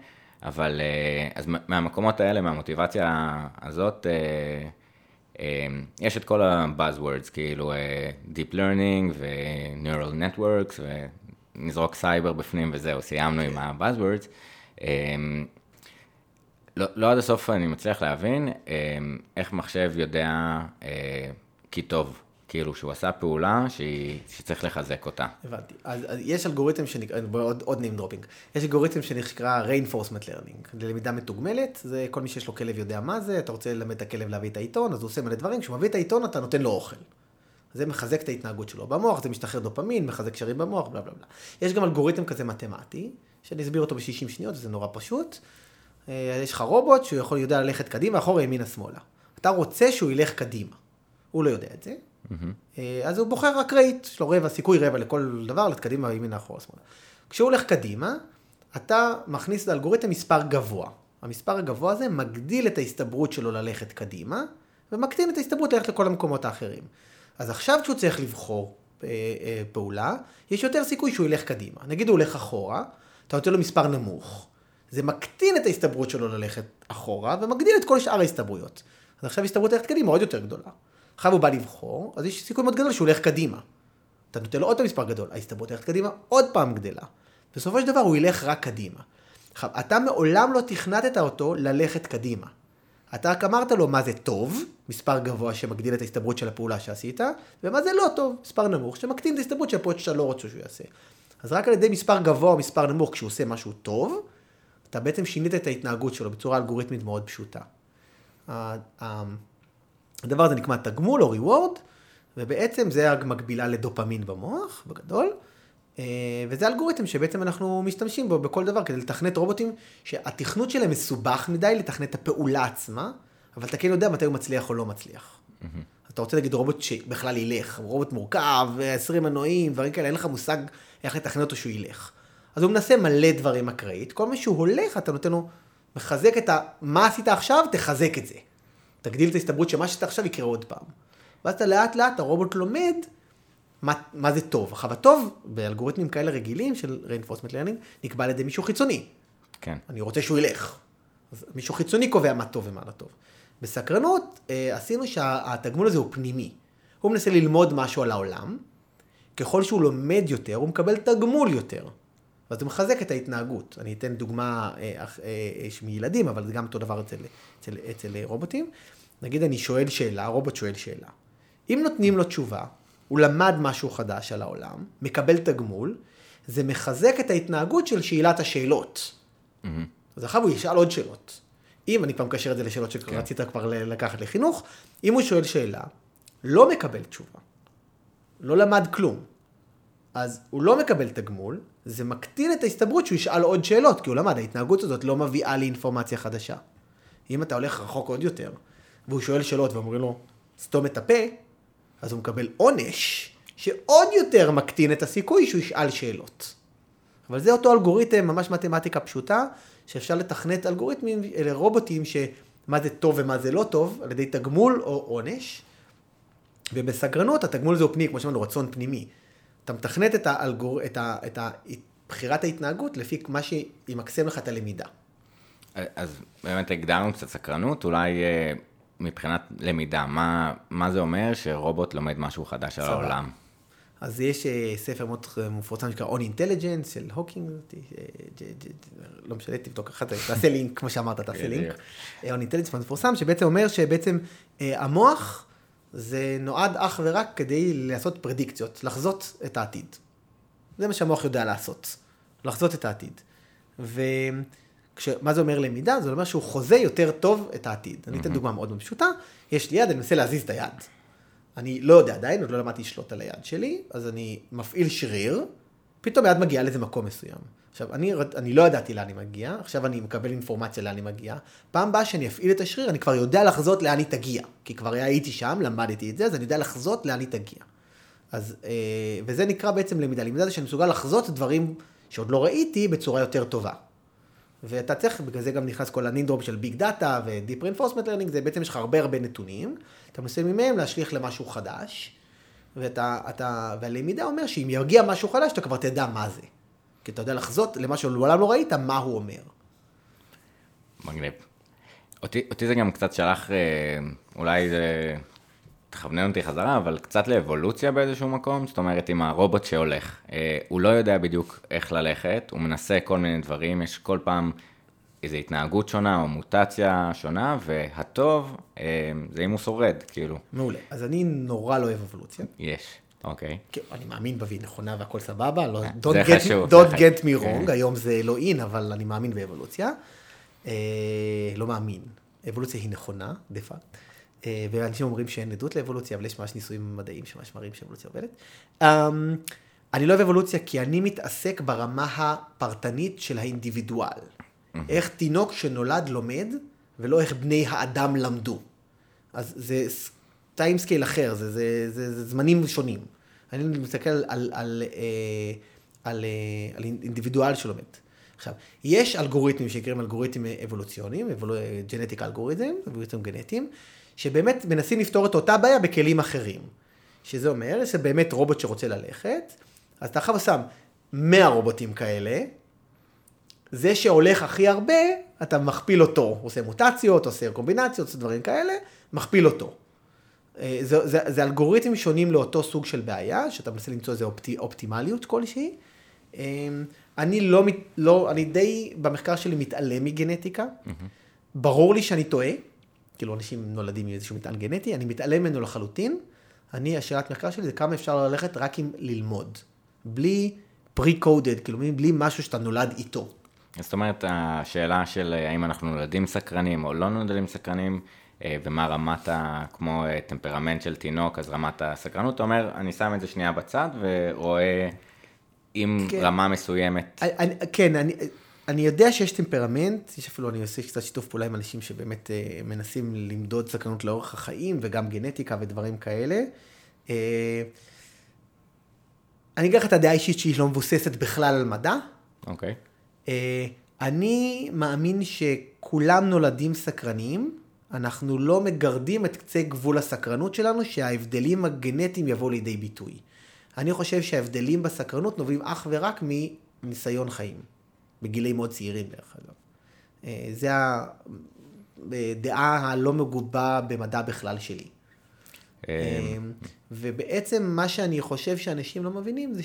אבל אה, אז מהמקומות האלה, מהמוטיבציה הזאת, אה, אה, יש את כל ה-Buzzwords, כאילו Deep Learning ו-Neural Networks, ונזרוק סייבר בפנים וזהו, סיימנו עם ה-Buzzwords. לא, לא עד הסוף אני מצליח להבין איך מחשב יודע כי טוב כאילו שהוא עשה פעולה שהיא, שצריך לחזק אותה. הבנתי. אז, אז יש אלגוריתם שנקרא, עוד, עוד name dropping, יש אלגוריתם שנקרא reinforcement learning, ללמידה מתוגמלת, זה כל מי שיש לו כלב יודע מה זה, אתה רוצה ללמד את הכלב להביא את העיתון, אז הוא עושה מלא דברים, כשהוא מביא את העיתון אתה נותן לו אוכל. זה מחזק את ההתנהגות שלו במוח, זה משתחרר דופמין, מחזק קשרים במוח, בלה בלה בלה. יש גם אלגוריתם כזה מתמטי, שאני אסביר אותו ב-60 שניות, וזה נורא פשוט. אה, יש לך רובוט שהוא יכול, יודע ללכת קדימה, אחורה, ימינה, שמאלה. אתה רוצה שהוא ילך קדימה. הוא לא יודע את זה, Mm-hmm. אז הוא בוחר אקראית, יש לו רבע, סיכוי רבע לכל דבר, לקדימה, ימינה, אחורה, שמאלה. כשהוא הולך קדימה, אתה מכניס לאלגוריתם מספר גבוה. המספר הגבוה הזה מגדיל את ההסתברות שלו ללכת קדימה, ומקטין את ההסתברות ללכת לכל המקומות האחרים. אז עכשיו כשהוא צריך לבחור אה, אה, פעולה, יש יותר סיכוי שהוא ילך קדימה. נגיד הוא הולך אחורה, אתה נותן לו מספר נמוך. זה מקטין את ההסתברות שלו ללכת אחורה, ומגדיל את כל שאר ההסתברויות. אז עכשיו ההסתברות ללכת קדימה עוד יותר גדולה. עכשיו הוא בא לבחור, אז יש סיכוי מאוד גדול שהוא הולך קדימה. אתה נותן לו עוד פעם מספר גדול, ההסתברות הולכת קדימה עוד פעם גדלה. בסופו של דבר הוא ילך רק קדימה. עכשיו, אתה מעולם לא תכנתת אותו ללכת קדימה. אתה רק אמרת לו מה זה טוב, מספר גבוה שמגדיל את ההסתברות של הפעולה שעשית, ומה זה לא טוב, מספר נמוך שמקטין את ההסתברות של הפעולות שאתה לא רוצה שהוא יעשה. אז רק על ידי מספר גבוה או מספר נמוך כשהוא עושה משהו טוב, אתה בעצם שינית את ההתנהגות שלו בצורה אלגוריתמית מאוד פשוטה. הדבר הזה נקרא תגמול או reward, ובעצם זה המקבילה לדופמין במוח, בגדול. אה, וזה אלגוריתם שבעצם אנחנו משתמשים בו בכל דבר כדי לתכנת רובוטים שהתכנות שלהם מסובך מדי לתכנת את הפעולה עצמה, אבל אתה כן יודע מתי הוא מצליח או לא מצליח. Mm-hmm. אתה רוצה להגיד רובוט שבכלל ילך, רובוט מורכב, 20 מנועים, דברים כאלה, אין לך מושג איך לתכנת אותו שהוא ילך. אז הוא מנסה מלא דברים אקראית, כל מה שהוא הולך אתה נותן לו, מחזק את ה... מה עשית עכשיו, תחזק את זה. תגדיל את ההסתברות שמה שאתה עכשיו יקרה עוד פעם. ואז אתה לאט לאט, הרובוט לומד מה, מה זה טוב. עכשיו, הטוב באלגוריתמים כאלה רגילים של reinforcement learning נקבע על ידי מישהו חיצוני. כן. אני רוצה שהוא ילך. אז מישהו חיצוני קובע מה טוב ומה לא טוב. בסקרנות אה, עשינו שהתגמול הזה הוא פנימי. הוא מנסה ללמוד משהו על העולם, ככל שהוא לומד יותר, הוא מקבל תגמול יותר. ואז הוא מחזק את ההתנהגות. אני אתן דוגמה אה, אה, אה, מילדים, אבל זה גם אותו דבר אצל, אצל, אצל רובוטים. נגיד אני שואל שאלה, הרובוט שואל שאלה. אם נותנים לו תשובה, הוא למד משהו חדש על העולם, מקבל תגמול, זה מחזק את ההתנהגות של שאלת השאלות. אז עכשיו הוא ישאל עוד שאלות. אם, אני כבר מקשר את זה לשאלות שרצית כבר ל- לקחת לחינוך, אם הוא שואל שאלה, לא מקבל תשובה, לא למד כלום, אז הוא לא מקבל תגמול, זה מקטין את ההסתברות שהוא ישאל עוד שאלות, כי הוא למד, ההתנהגות הזאת לא מביאה לי אינפורמציה חדשה. אם אתה הולך רחוק עוד יותר, והוא שואל שאלות ואומרים לו, סתום את הפה, אז הוא מקבל עונש, שעוד יותר מקטין את הסיכוי שהוא ישאל שאלות. אבל זה אותו אלגוריתם, ממש מתמטיקה פשוטה, שאפשר לתכנת אלגוריתמים, אלה רובוטים, שמה זה טוב ומה זה לא טוב, על ידי תגמול או עונש. ובסגרנות התגמול הזה הוא פנימי, כמו שאמרנו, רצון פנימי. אתה מתכנת את, האלגור... את, ה... את ה... בחירת ההתנהגות לפי מה שימקסם לך את הלמידה. אז באמת הגדרנו קצת סקרנות, אולי אה, מבחינת למידה, מה, מה זה אומר שרובוט לומד משהו חדש על. העולם? אז יש אה, ספר מאוד מפורסם שנקרא On Intelligence של הוקינג, אה, לא משנה, תבדוק אחת, תעשה לינק, כמו שאמרת, תעשה לינק. אה, On Intelligence מפורסם, שבעצם אומר שבעצם המוח זה נועד אך ורק כדי לעשות פרדיקציות, לחזות את העתיד. זה מה שהמוח יודע לעשות, לחזות את העתיד. ומה זה אומר למידה? זה אומר שהוא חוזה יותר טוב את העתיד. אני אתן דוגמה מאוד פשוטה, יש לי יד, אני מנסה להזיז את היד. אני לא יודע עדיין, עוד לא למדתי לשלוט על היד שלי, אז אני מפעיל שריר, פתאום היד מגיעה לאיזה מקום מסוים. עכשיו, אני, אני לא ידעתי לאן היא מגיעה, עכשיו אני מקבל אינפורמציה לאן היא מגיעה. פעם הבאה שאני אפעיל את השריר, אני כבר יודע לחזות לאן היא תגיע. כי כבר הייתי שם, למדתי את זה, אז אני יודע לחזות לאן היא תגיע. אז, אה, וזה נקרא בעצם למידה. למידה זה שאני מסוגל לחזות דברים שעוד לא ראיתי בצורה יותר טובה. ואתה צריך, בגלל זה גם נכנס כל הנינדרום של big data ו deep reinforcement learning, זה בעצם יש לך הרבה הרבה נתונים, אתה מנסה מהם להשליך למשהו חדש, ואתה, אתה, והלמידה אומר שאם יגיע משהו חדש, אתה כבר תדע מה זה. כי אתה יודע לחזות למה שלעולם לא ראית, מה הוא אומר. מגניב. אותי, אותי זה גם קצת שלח, אה, אולי זה תכוונן אותי חזרה, אבל קצת לאבולוציה באיזשהו מקום, זאת אומרת, עם הרובוט שהולך. אה, הוא לא יודע בדיוק איך ללכת, הוא מנסה כל מיני דברים, יש כל פעם איזו התנהגות שונה או מוטציה שונה, והטוב אה, זה אם הוא שורד, כאילו, מעולה. אז אני נורא לא אוהב אבולוציה. יש, אוקיי. כן, אני מאמין בה והיא נכונה והכל סבבה, לא, זה don't get, חשוב, don't זה get me wrong, היום זה לא אין, אבל אני מאמין באבולוציה. אה, לא מאמין, אבולוציה היא נכונה, דה פאקט. אה, ואנשים אומרים שאין עדות לאבולוציה, אבל יש ממש ניסויים מדעיים שממש מראים שאבולוציה עובדת. אה, אני לא אוהב אבולוציה כי אני מתעסק ברמה הפרטנית של האינדיבידואל. איך תינוק שנולד לומד, ולא איך בני האדם למדו. אז זה timescale אחר, זה, זה, זה, זה זמנים שונים. אני מסתכל על, על, על, אה, על, אה, על אינדיבידואל שלומד. עכשיו, יש אלגוריתמים שנקראים אלגוריתמים אבולוציוניים, genetic algorithm, אלגוריתמים גנטיים, שבאמת מנסים לפתור את אותה בעיה בכלים אחרים. שזה אומר שבאמת רובוט שרוצה ללכת, אז אתה עכשיו שם 100 רובוטים כאלה, זה שהולך הכי הרבה, אתה מכפיל אותו, עושה מוטציות, עושה קומבינציות, עושה דברים כאלה, מכפיל אותו. אה, זה, זה, זה אלגוריתמים שונים לאותו סוג של בעיה, שאתה מנסה למצוא איזה אופטי, אופטימליות כלשהי. אה, אני לא, לא, אני די במחקר שלי מתעלם מגנטיקה. ברור לי שאני טועה, כאילו אנשים נולדים עם איזשהו מטען גנטי, אני מתעלם ממנו לחלוטין. אני, השאלת מחקר שלי זה כמה אפשר ללכת רק עם ללמוד. בלי pre-coded, כאילו בלי משהו שאתה נולד איתו. זאת אומרת, השאלה של אה, האם אנחנו נולדים סקרנים או לא נולדים סקרנים, אה, ומה רמת ה... כמו אה, טמפרמנט של תינוק, אז רמת הסקרנות, אתה אומר, אני שם את זה שנייה בצד ורואה עם כן. רמה מסוימת. אני, כן, אני, אני יודע שיש טמפרמנט, יש אפילו, אני עושה קצת שיתוף פעולה עם אנשים שבאמת אה, מנסים למדוד סקרנות לאורך החיים, וגם גנטיקה ודברים כאלה. אה, אני אגיד לך את הדעה האישית שהיא לא מבוססת בכלל על מדע. אוקיי. אה, אני מאמין שכולם נולדים סקרניים, אנחנו לא מגרדים את קצה גבול הסקרנות שלנו, שההבדלים הגנטיים יבואו לידי ביטוי. אני חושב שההבדלים בסקרנות נובעים אך ורק מניסיון חיים, בגילים מאוד צעירים דרך אגב. אה, זה הדעה הלא מגובה במדע בכלל שלי. אה, ובעצם מה שאני חושב שאנשים לא מבינים זה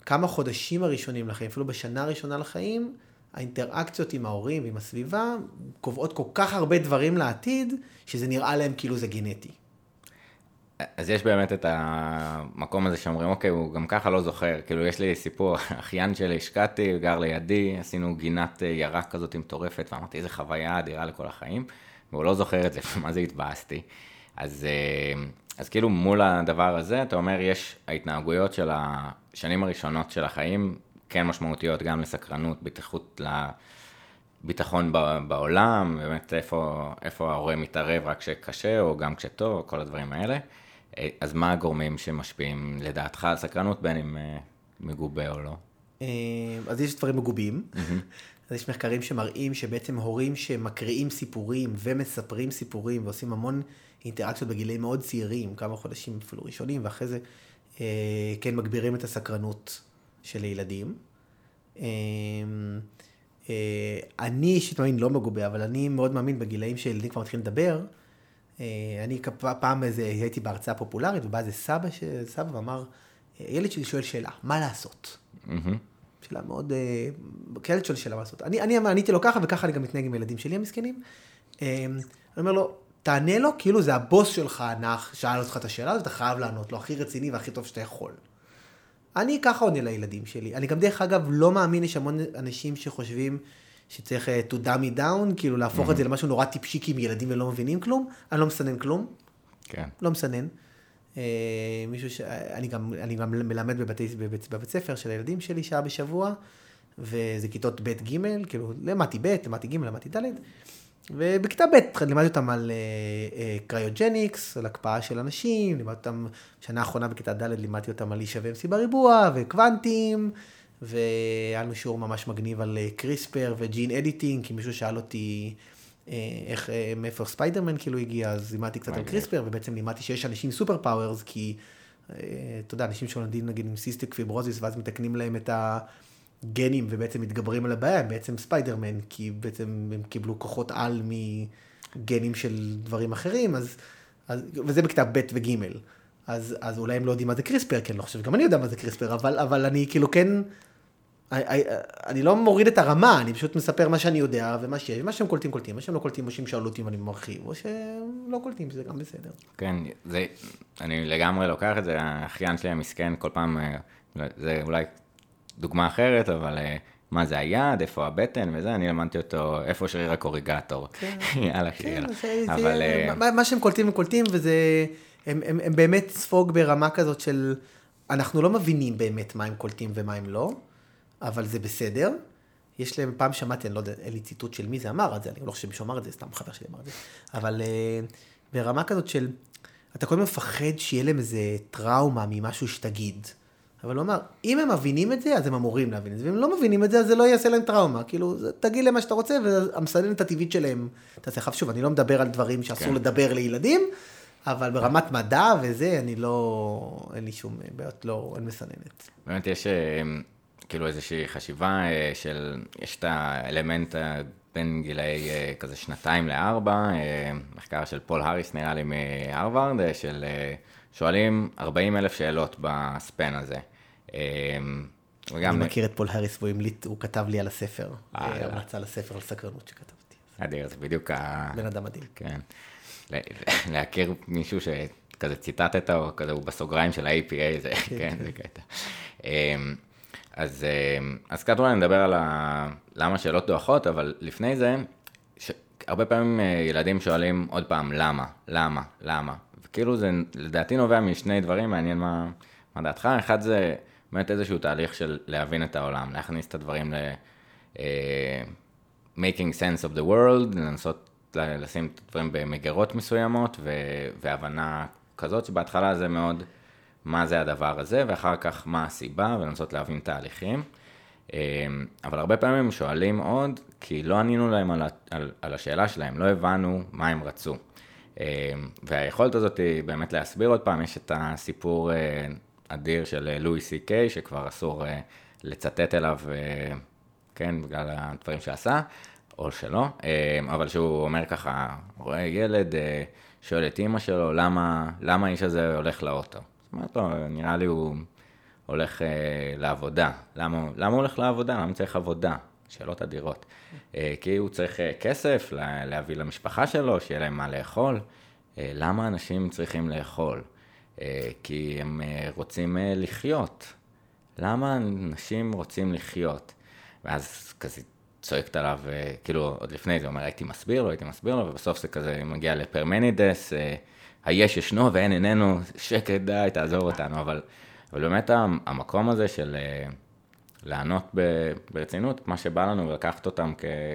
שבכמה חודשים הראשונים לחיים, אפילו בשנה הראשונה לחיים, האינטראקציות עם ההורים ועם הסביבה קובעות כל כך הרבה דברים לעתיד, שזה נראה להם כאילו זה גנטי. אז יש באמת את המקום הזה שאומרים, אוקיי, הוא גם ככה לא זוכר. כאילו, יש לי סיפור, אחיין שלי, השקעתי, גר לידי, עשינו גינת אה, ירק כזאת מטורפת, ואמרתי, איזה חוויה אדירה לכל החיים, והוא לא זוכר את זה, מה זה התבאסתי. אז, אה, אז כאילו, מול הדבר הזה, אתה אומר, יש ההתנהגויות של השנים הראשונות של החיים, כן משמעותיות גם לסקרנות, בטיחות לביטחון בעולם, באמת איפה, איפה ההורה מתערב רק כשקשה, או גם כשטוב, כל הדברים האלה. אה, אז מה הגורמים שמשפיעים לדעתך על סקרנות, בין אם אה, מגובה או לא? אה, אז יש דברים מגובים. אז יש מחקרים שמראים שבעצם הורים שמקריאים סיפורים ומספרים סיפורים ועושים המון אינטראקציות בגילאים מאוד צעירים, כמה חודשים אפילו ראשונים, ואחרי זה כן מגבירים את הסקרנות של ילדים. אני אישית מאמין לא מגובה, אבל אני מאוד מאמין בגילאים שילדים כבר מתחילים לדבר, אה, אני פעם איזה, הייתי בהרצאה פופולרית, ובא איזה סבא, סבא ואמר, ילד שלי שואל שאלה, מה לעשות? שאלה מאוד, אה, ילד שואל שאלה מה לעשות. אני, אני עניתי לו ככה, וככה אני גם מתנהג עם הילדים שלי המסכנים. אה, אני אומר לו, תענה לו כאילו זה הבוס שלך נח, שאל אותך את השאלה הזאת, אתה חייב לענות לו הכי רציני והכי טוב שאתה יכול. אני ככה עונה לילדים שלי. אני גם דרך אגב לא מאמין, יש המון אנשים שחושבים שצריך uh, to dumb it down, כאילו להפוך mm-hmm. את זה למשהו נורא טיפשי כי הם ילדים ולא מבינים כלום, אני לא מסנן כלום. כן. לא מסנן. Uh, מישהו ש... אני גם, אני גם מלמד בבתי, בבית, בבית ספר של הילדים שלי שעה בשבוע, וזה כיתות ב' ג', כאילו למדתי ב', למדתי ג', למדתי ד', ובכיתה ב' לימדתי אותם על cryogenics, אה, אה, על הקפאה של אנשים, לימדתי אותם, שנה האחרונה בכיתה ד' לימדתי אותם על E שווה MC בריבוע, וקוונטים. והיה לנו שיעור ממש מגניב על CRISPR ו gene editing, כי מישהו שאל אותי אה, איך, אה, מאיפה ספיידרמן כאילו הגיע, אז לימדתי קצת על קריספר, ובעצם לימדתי שיש אנשים super powers, כי אה, אתה יודע, אנשים שנולדים נגיד עם cystic fibrosis, ואז מתקנים להם את הגנים ובעצם מתגברים על הבעיה, הם בעצם ספיידרמן, כי בעצם הם קיבלו כוחות על מגנים של דברים אחרים, אז, אז וזה בכיתה ב' וג'. אז, אז אולי הם לא יודעים מה זה קריספר, כי אני לא חושב, גם אני יודע מה זה קריספר, אבל, אבל אני כאילו כן, אני לא מוריד את הרמה, אני פשוט מספר מה שאני יודע ומה שיש, מה שהם קולטים קולטים, מה שהם לא קולטים או שהם שאלו אותי אם אני מרחיב, או שהם לא קולטים, זה גם בסדר. כן, זה, אני לגמרי לוקח את זה, האחיין שלי המסכן כל פעם, אה, זה אולי דוגמה אחרת, אבל אה, מה זה היד, איפה הבטן וזה, אני למדתי אותו, איפה שריר הקוריגטור. כן, יאללה, כן, יאללה. אבל... אה, מה, מה שהם קולטים הם קולטים, וזה, הם, הם, הם באמת ספוג ברמה כזאת של, אנחנו לא מבינים באמת מה הם קולטים ומה הם לא. אבל זה בסדר. יש להם, פעם שמעתי, אני לא יודע, אין לי ציטוט של מי זה אמר את זה, אני לא חושב שמישהו אמר את זה, סתם חבר שלי אמר את זה, אבל uh, ברמה כזאת של, אתה כל הזמן מפחד שיהיה להם איזה טראומה ממשהו שתגיד. אבל הוא אמר, אם הם מבינים את זה, אז הם אמורים להבין את זה, ואם לא מבינים את זה, אז זה לא יעשה להם טראומה. כאילו, תגיד להם מה שאתה רוצה, והמסננת הטבעית שלהם תעשה. עכשיו שוב, אני לא מדבר על דברים שאסור כן. לדבר לילדים, אבל ברמת מדע וזה, אני לא, אין לי שום בעיות, לא, אין מסננת. באמת יש... אה, כאילו איזושהי חשיבה אה, של, יש את האלמנט בין גילאי אה, כזה שנתיים לארבע, אה, מחקר של פול האריס נראה לי מהרווארד, של שואלים 40 אלף שאלות ב span הזה. וגם... אני מכיר את פול האריס הוא כתב לי על הספר, המלצה לספר על סקרנות שכתבתי. אדיר, זה בדיוק ה... בן אדם מדהים. כן. להכיר מישהו שכזה ציטטת, או כזה הוא בסוגריים של ה-APA, זה, כן, זה קטע. אז, אה, אז קצת אולי נדבר על ה... למה שאלות דועכות, אבל לפני זה, ש... הרבה פעמים אה, ילדים שואלים עוד פעם, למה? למה? למה? וכאילו זה לדעתי נובע משני דברים, מעניין מה, מה דעתך. אחד זה באמת איזשהו תהליך של להבין את העולם, להכניס את הדברים ל... Uh, making sense of the world, לנסות לשים את הדברים במגירות מסוימות, ו... והבנה כזאת, שבהתחלה זה מאוד... מה זה הדבר הזה, ואחר כך מה הסיבה, ולנסות להבין תהליכים. אמ, אבל הרבה פעמים שואלים עוד, כי לא ענינו להם על, על, על השאלה שלהם, לא הבנו מה הם רצו. אמ, והיכולת הזאת היא באמת להסביר עוד פעם, יש את הסיפור, אה, אדיר של אה, לואי סי קיי, שכבר אסור אה, לצטט אליו, אה, כן, בגלל הדברים שעשה, או שלא, אבל שהוא אומר ככה, רואה ילד, שואל את אימא שלו, למה, למה האיש הזה הולך לאוטו? זאת אומרת לו, נראה לי הוא הולך לעבודה. למה, למה הוא הולך לעבודה? למה הוא צריך עבודה? שאלות אדירות. כי הוא צריך כסף לה, להביא למשפחה שלו, שיהיה להם מה לאכול. למה אנשים צריכים לאכול? אה, כי הם אה, רוצים אה, לחיות. למה אנשים רוצים לחיות? ואז כזה צועקת עליו, כאילו, עוד לפני זה, אומר, הייתי מסביר לו, הייתי מסביר לו, ובסוף זה כזה מגיע לפרמנידס, היש ישנו ואין איננו, שקט די, תעזוב אותנו, אבל, אבל באמת המקום הזה של לענות ברצינות, מה שבא לנו, ולקחת אותם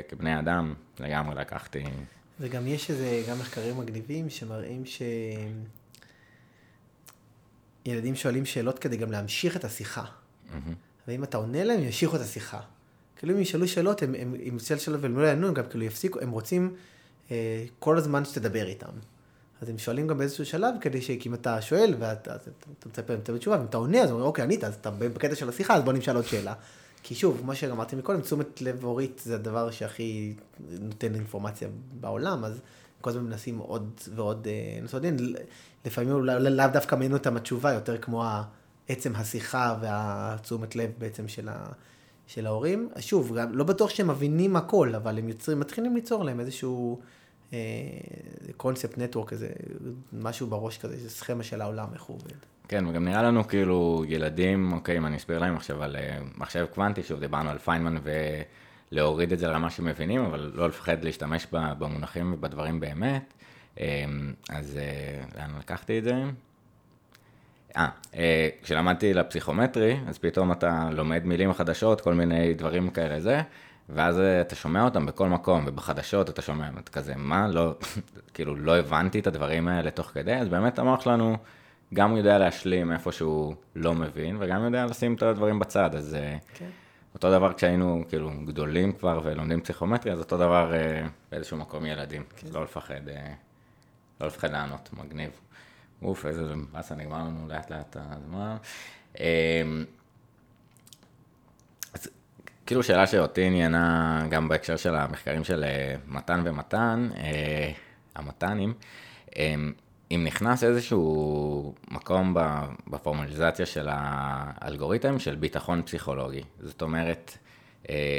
כבני אדם, לגמרי לקחתי. וגם יש איזה, גם מחקרים מגניבים שמראים שילדים שואלים שאלות כדי גם להמשיך את השיחה. ואם אתה עונה להם, הם ימשיכו את השיחה. כאילו אם ישאלו שאלות, הם, הם, אם ישאלו שאלות והם לא יענו, הם גם כאילו יפסיקו, הם רוצים אה, כל הזמן שתדבר איתם. אז הם שואלים גם באיזשהו שלב, כדי ש... כי אם אתה שואל, ואתה אתה, אתה מצפה להם לתת תשובה, ואם אתה עונה, אז אומרים, אוקיי, ענית, אז אתה בקטע של השיחה, אז בוא נשאל עוד שאלה. כי שוב, כמו שאמרתי מקודם, תשומת לב הורית זה הדבר שהכי נותן אינפורמציה בעולם, אז כל הזמן מנסים עוד ועוד אה, לנסות דין. לפעמים אולי לאו דווקא מעניין אותם התשובה, יותר כמו עצם השיחה והתשומת לב בעצם של, ה, של ההורים. שוב, גם לא בטוח שהם מבינים הכל, אבל הם יוצרים, מתחילים ליצור להם איזשהו קונספט נטוורק, איזה משהו בראש כזה, איזה סכמה של העולם, איך הוא עובד. כן, וגם נראה לנו כאילו ילדים, אוקיי, אם אני אסביר להם עכשיו על אה, מחשב קוונטי, שוב דיברנו על פיינמן ולהוריד את זה לרמה שמבינים, אבל לא לפחד להשתמש במונחים ובדברים באמת. אה, אז אה, לאן לקחתי את זה? אה, כשלמדתי לפסיכומטרי, אז פתאום אתה לומד מילים חדשות, כל מיני דברים כאלה זה, ואז אתה שומע אותם בכל מקום, ובחדשות אתה שומע, את כזה, מה, לא, כאילו, לא הבנתי את הדברים האלה תוך כדי, אז באמת המוח שלנו גם יודע להשלים איפה שהוא לא מבין, וגם יודע לשים את הדברים בצד, אז כן. אותו דבר כשהיינו כאילו גדולים כבר ולומדים פסיכומטרי, אז אותו דבר באיזשהו מקום ילדים, כן. לא לפחד, לא לפחד לענות, מגניב. אוף, איזה באסה, נגמר לנו לאט לאט הזמן. אז כאילו שאלה שאותי עניינה גם בהקשר של המחקרים של מתן ומתן, המתנים, אם נכנס איזשהו מקום בפורמליזציה של האלגוריתם של ביטחון פסיכולוגי. זאת אומרת,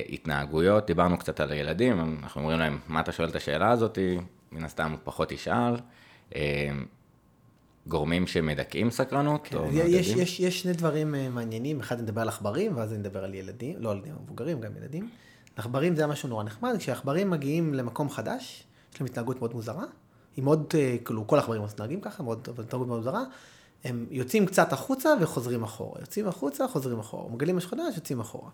התנהגויות, דיברנו קצת על ילדים, אנחנו אומרים להם, מה אתה שואל את השאלה הזאת, מן הסתם הוא פחות ישאל. גורמים שמדכאים סקרנות? כן, יש, יש, יש שני דברים מעניינים, אחד נדבר על עכברים, ואז נדבר על ילדים, לא על מבוגרים, גם ילדים. עכברים זה משהו נורא נחמד, כשעכברים מגיעים למקום חדש, יש להם התנהגות מאוד מוזרה, היא מאוד, כאילו, כל העכברים מתנהגים ככה, מאוד, התנהגות מאוד מוזרה, הם יוצאים קצת החוצה וחוזרים אחורה, יוצאים החוצה, חוזרים אחורה, מגלים משהו חדש, יוצאים אחורה.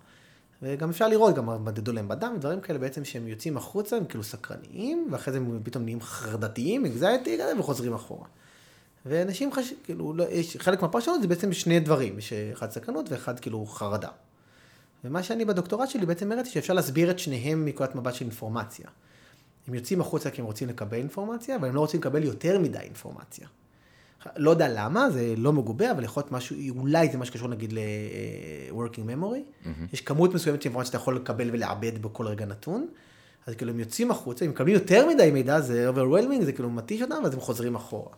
וגם אפשר לראות, גם מדדו להם בדם, דברים כאלה בעצם שהם יוצאים החוצה, הם כאילו סקרניים, ואחרי זה הם פתאום נהיים חרדתיים, אקזייטי, וחוזרים אחורה. ואנשים חש... כאילו, לא, יש, חלק מהפרשנות זה בעצם שני דברים, יש אחד סקרנות ואחד כאילו חרדה. ומה שאני בדוקטורט שלי בעצם הראיתי שאפשר להסביר את שניהם מנקודת מבט של אינפורמציה. הם יוצאים החוצה כי הם רוצים לקבל אינפורמציה, אבל הם לא רוצים לקבל יותר מדי אינפורמציה. לא יודע למה, זה לא מגובה, אבל יכול להיות משהו, אולי זה מה שקשור נגיד ל-working memory. Mm-hmm. יש כמות מסוימת של אינפורמציה שאתה יכול לקבל ולעבד בכל רגע נתון. אז כאילו הם יוצאים החוצה, הם מקבלים יותר מדי מידע, זה overwhelming, זה כאילו מתיש אותם, ואז הם חוזרים אחורה.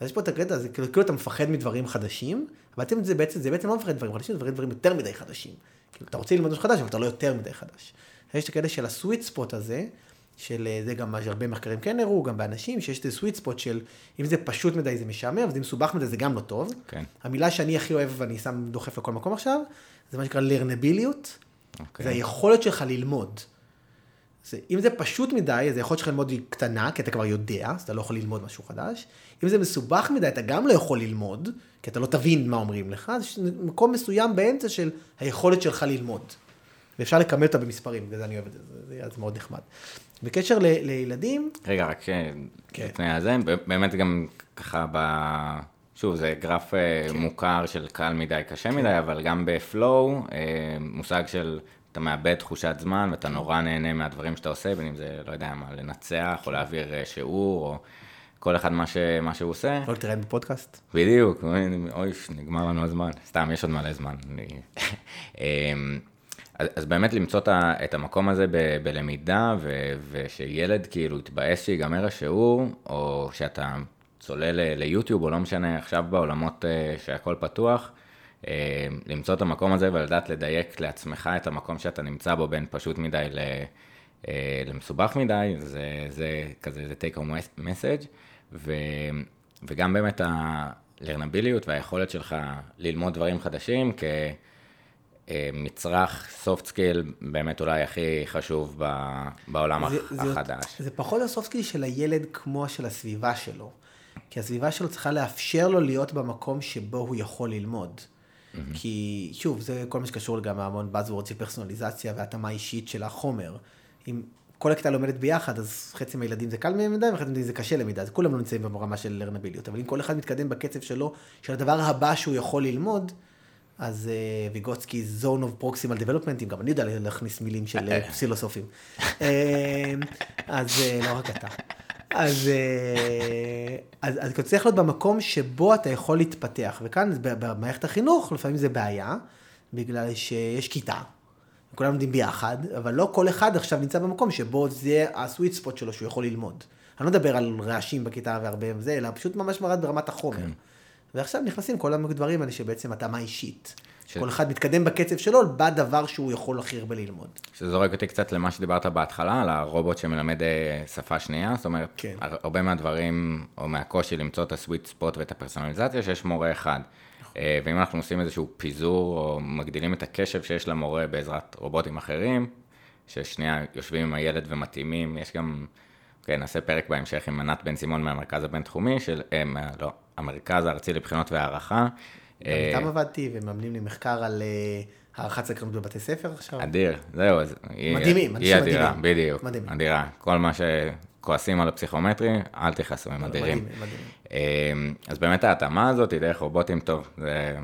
אז יש פה את הקטע, זה כאילו, כאילו אתה מפחד מדברים חדשים, אבל אתם זה בעצם, זה בעצם לא מפחד מדברים חדשים, זה מפחד מדברים יותר מדי חדשים. כאילו, אתה רוצה ללמוד משהו חדש, אבל אתה לא יותר מדי חדש. יש את הקטע של הסוויט ספוט הזה, של זה גם מה שהרבה מחקרים כן הראו, גם באנשים, שיש את הסוויט ספוט של, אם זה פשוט מדי זה משעמם, ואם מסובך מדי זה גם לא טוב. כן. המילה שאני הכי אוהב ואני שם דוחף לכל מקום עכשיו, זה מה שנקרא לרנביליות. Okay. זה היכולת שלך ללמוד. זה, אם זה פשוט מדי, אז היכולת שלך ללמוד היא קטנה, כי אתה כבר יודע, אז אתה לא יכול ללמוד משהו חדש. אם זה מסובך מדי, אתה גם לא יכול ללמוד, כי אתה לא תבין מה אומרים לך, אז יש מקום מסוים באמצע של היכולת שלך ללמוד. ואפשר לכמת אותה במספרים, בגלל זה אני אוהב את זה, זה, זה מאוד נחמד. בקשר ל, לילדים... רגע, רק כן. לפני הזה, באמת גם ככה ב... שוב, זה גרף כן. מוכר של קל מדי, קשה כן. מדי, אבל גם בפלואו, מושג של אתה מאבד תחושת זמן ואתה נורא נהנה מהדברים שאתה עושה, בין אם זה, לא יודע מה, לנצח או להעביר שיעור, או כל אחד מה, ש, מה שהוא עושה. לא תראה בפודקאסט? בדיוק, אוי, נגמר לנו הזמן. סתם, יש עוד מלא זמן. אז, אז באמת למצוא את המקום הזה ב, בלמידה, ו, ושילד כאילו יתבאס שיגמר השיעור, או שאתה צולל ליוטיוב, או לא משנה, עכשיו בעולמות אה, שהכל פתוח, אה, למצוא את המקום הזה ולדעת לדייק לעצמך את המקום שאתה נמצא בו בין פשוט מדי ל... אה, למסובך מדי, זה, זה כזה, זה take home message, ו, וגם באמת הלרנביליות והיכולת שלך ללמוד דברים חדשים כמצרך soft skill באמת אולי הכי חשוב בעולם זה, החדש. זה, זה פחות ה soft skill של הילד כמו של הסביבה שלו, כי הסביבה שלו צריכה לאפשר לו להיות במקום שבו הוא יכול ללמוד. Mm-hmm. כי שוב, זה כל מה שקשור גם המון buzzword של פרסונליזציה והתאמה אישית של החומר. אם כל הכיתה לומדת ביחד, אז חצי מהילדים זה קל מדי וחצי מהילדים זה קשה מדי, אז כולם לא נמצאים ברמה של learnabilityות. אבל אם כל אחד מתקדם בקצב שלו, של הדבר הבא שהוא יכול ללמוד, אז אה, ויגוצקי zone of proximal development, אם גם אני יודע להכניס מילים של אה, פילוסופים. uh, אז uh, לא רק אתה. אז, אז, אז אתה צריך להיות במקום שבו אתה יכול להתפתח, וכאן במערכת החינוך לפעמים זה בעיה, בגלל שיש כיתה, כולם לומדים ביחד, אבל לא כל אחד עכשיו נמצא במקום שבו זה הסוויט ספוט שלו שהוא יכול ללמוד. אני לא מדבר על רעשים בכיתה והרבה וזה, אלא פשוט ממש מרד ברמת החומר. כן. ועכשיו נכנסים כל הדברים האלה שבעצם התאמה אישית. ש... כל אחד מתקדם בקצב שלו בדבר שהוא יכול הכי הרבה ללמוד. שזה זורק אותי קצת למה שדיברת בהתחלה, על הרובוט שמלמד אה, שפה שנייה, זאת אומרת, כן. הרבה מהדברים, או מהקושי למצוא את הסוויט ספוט ואת הפרסונליזציה, שיש מורה אחד. אה, ואם אנחנו עושים איזשהו פיזור או מגדילים את הקשב שיש למורה בעזרת רובוטים אחרים, ששנייה יושבים עם הילד ומתאימים, יש גם, כן, נעשה פרק בהמשך עם ענת בן סימון מהמרכז הבינתחומי, של, אה, לא, המרכז הארצי לבחינות והערכה. גם איתם אה, עבדתי ומאמנים לי מחקר על הערכת סקרנות בבתי ספר עכשיו. אדיר, זהו, אז מדהימים, היא אדירה, בדיוק, מדהימים. אדירה, כל מה ש... כועסים על הפסיכומטרי, אל תכעסו, הם אדירים. אמ, אז באמת ההתאמה הזאת היא דרך רובוטים טוב. זה...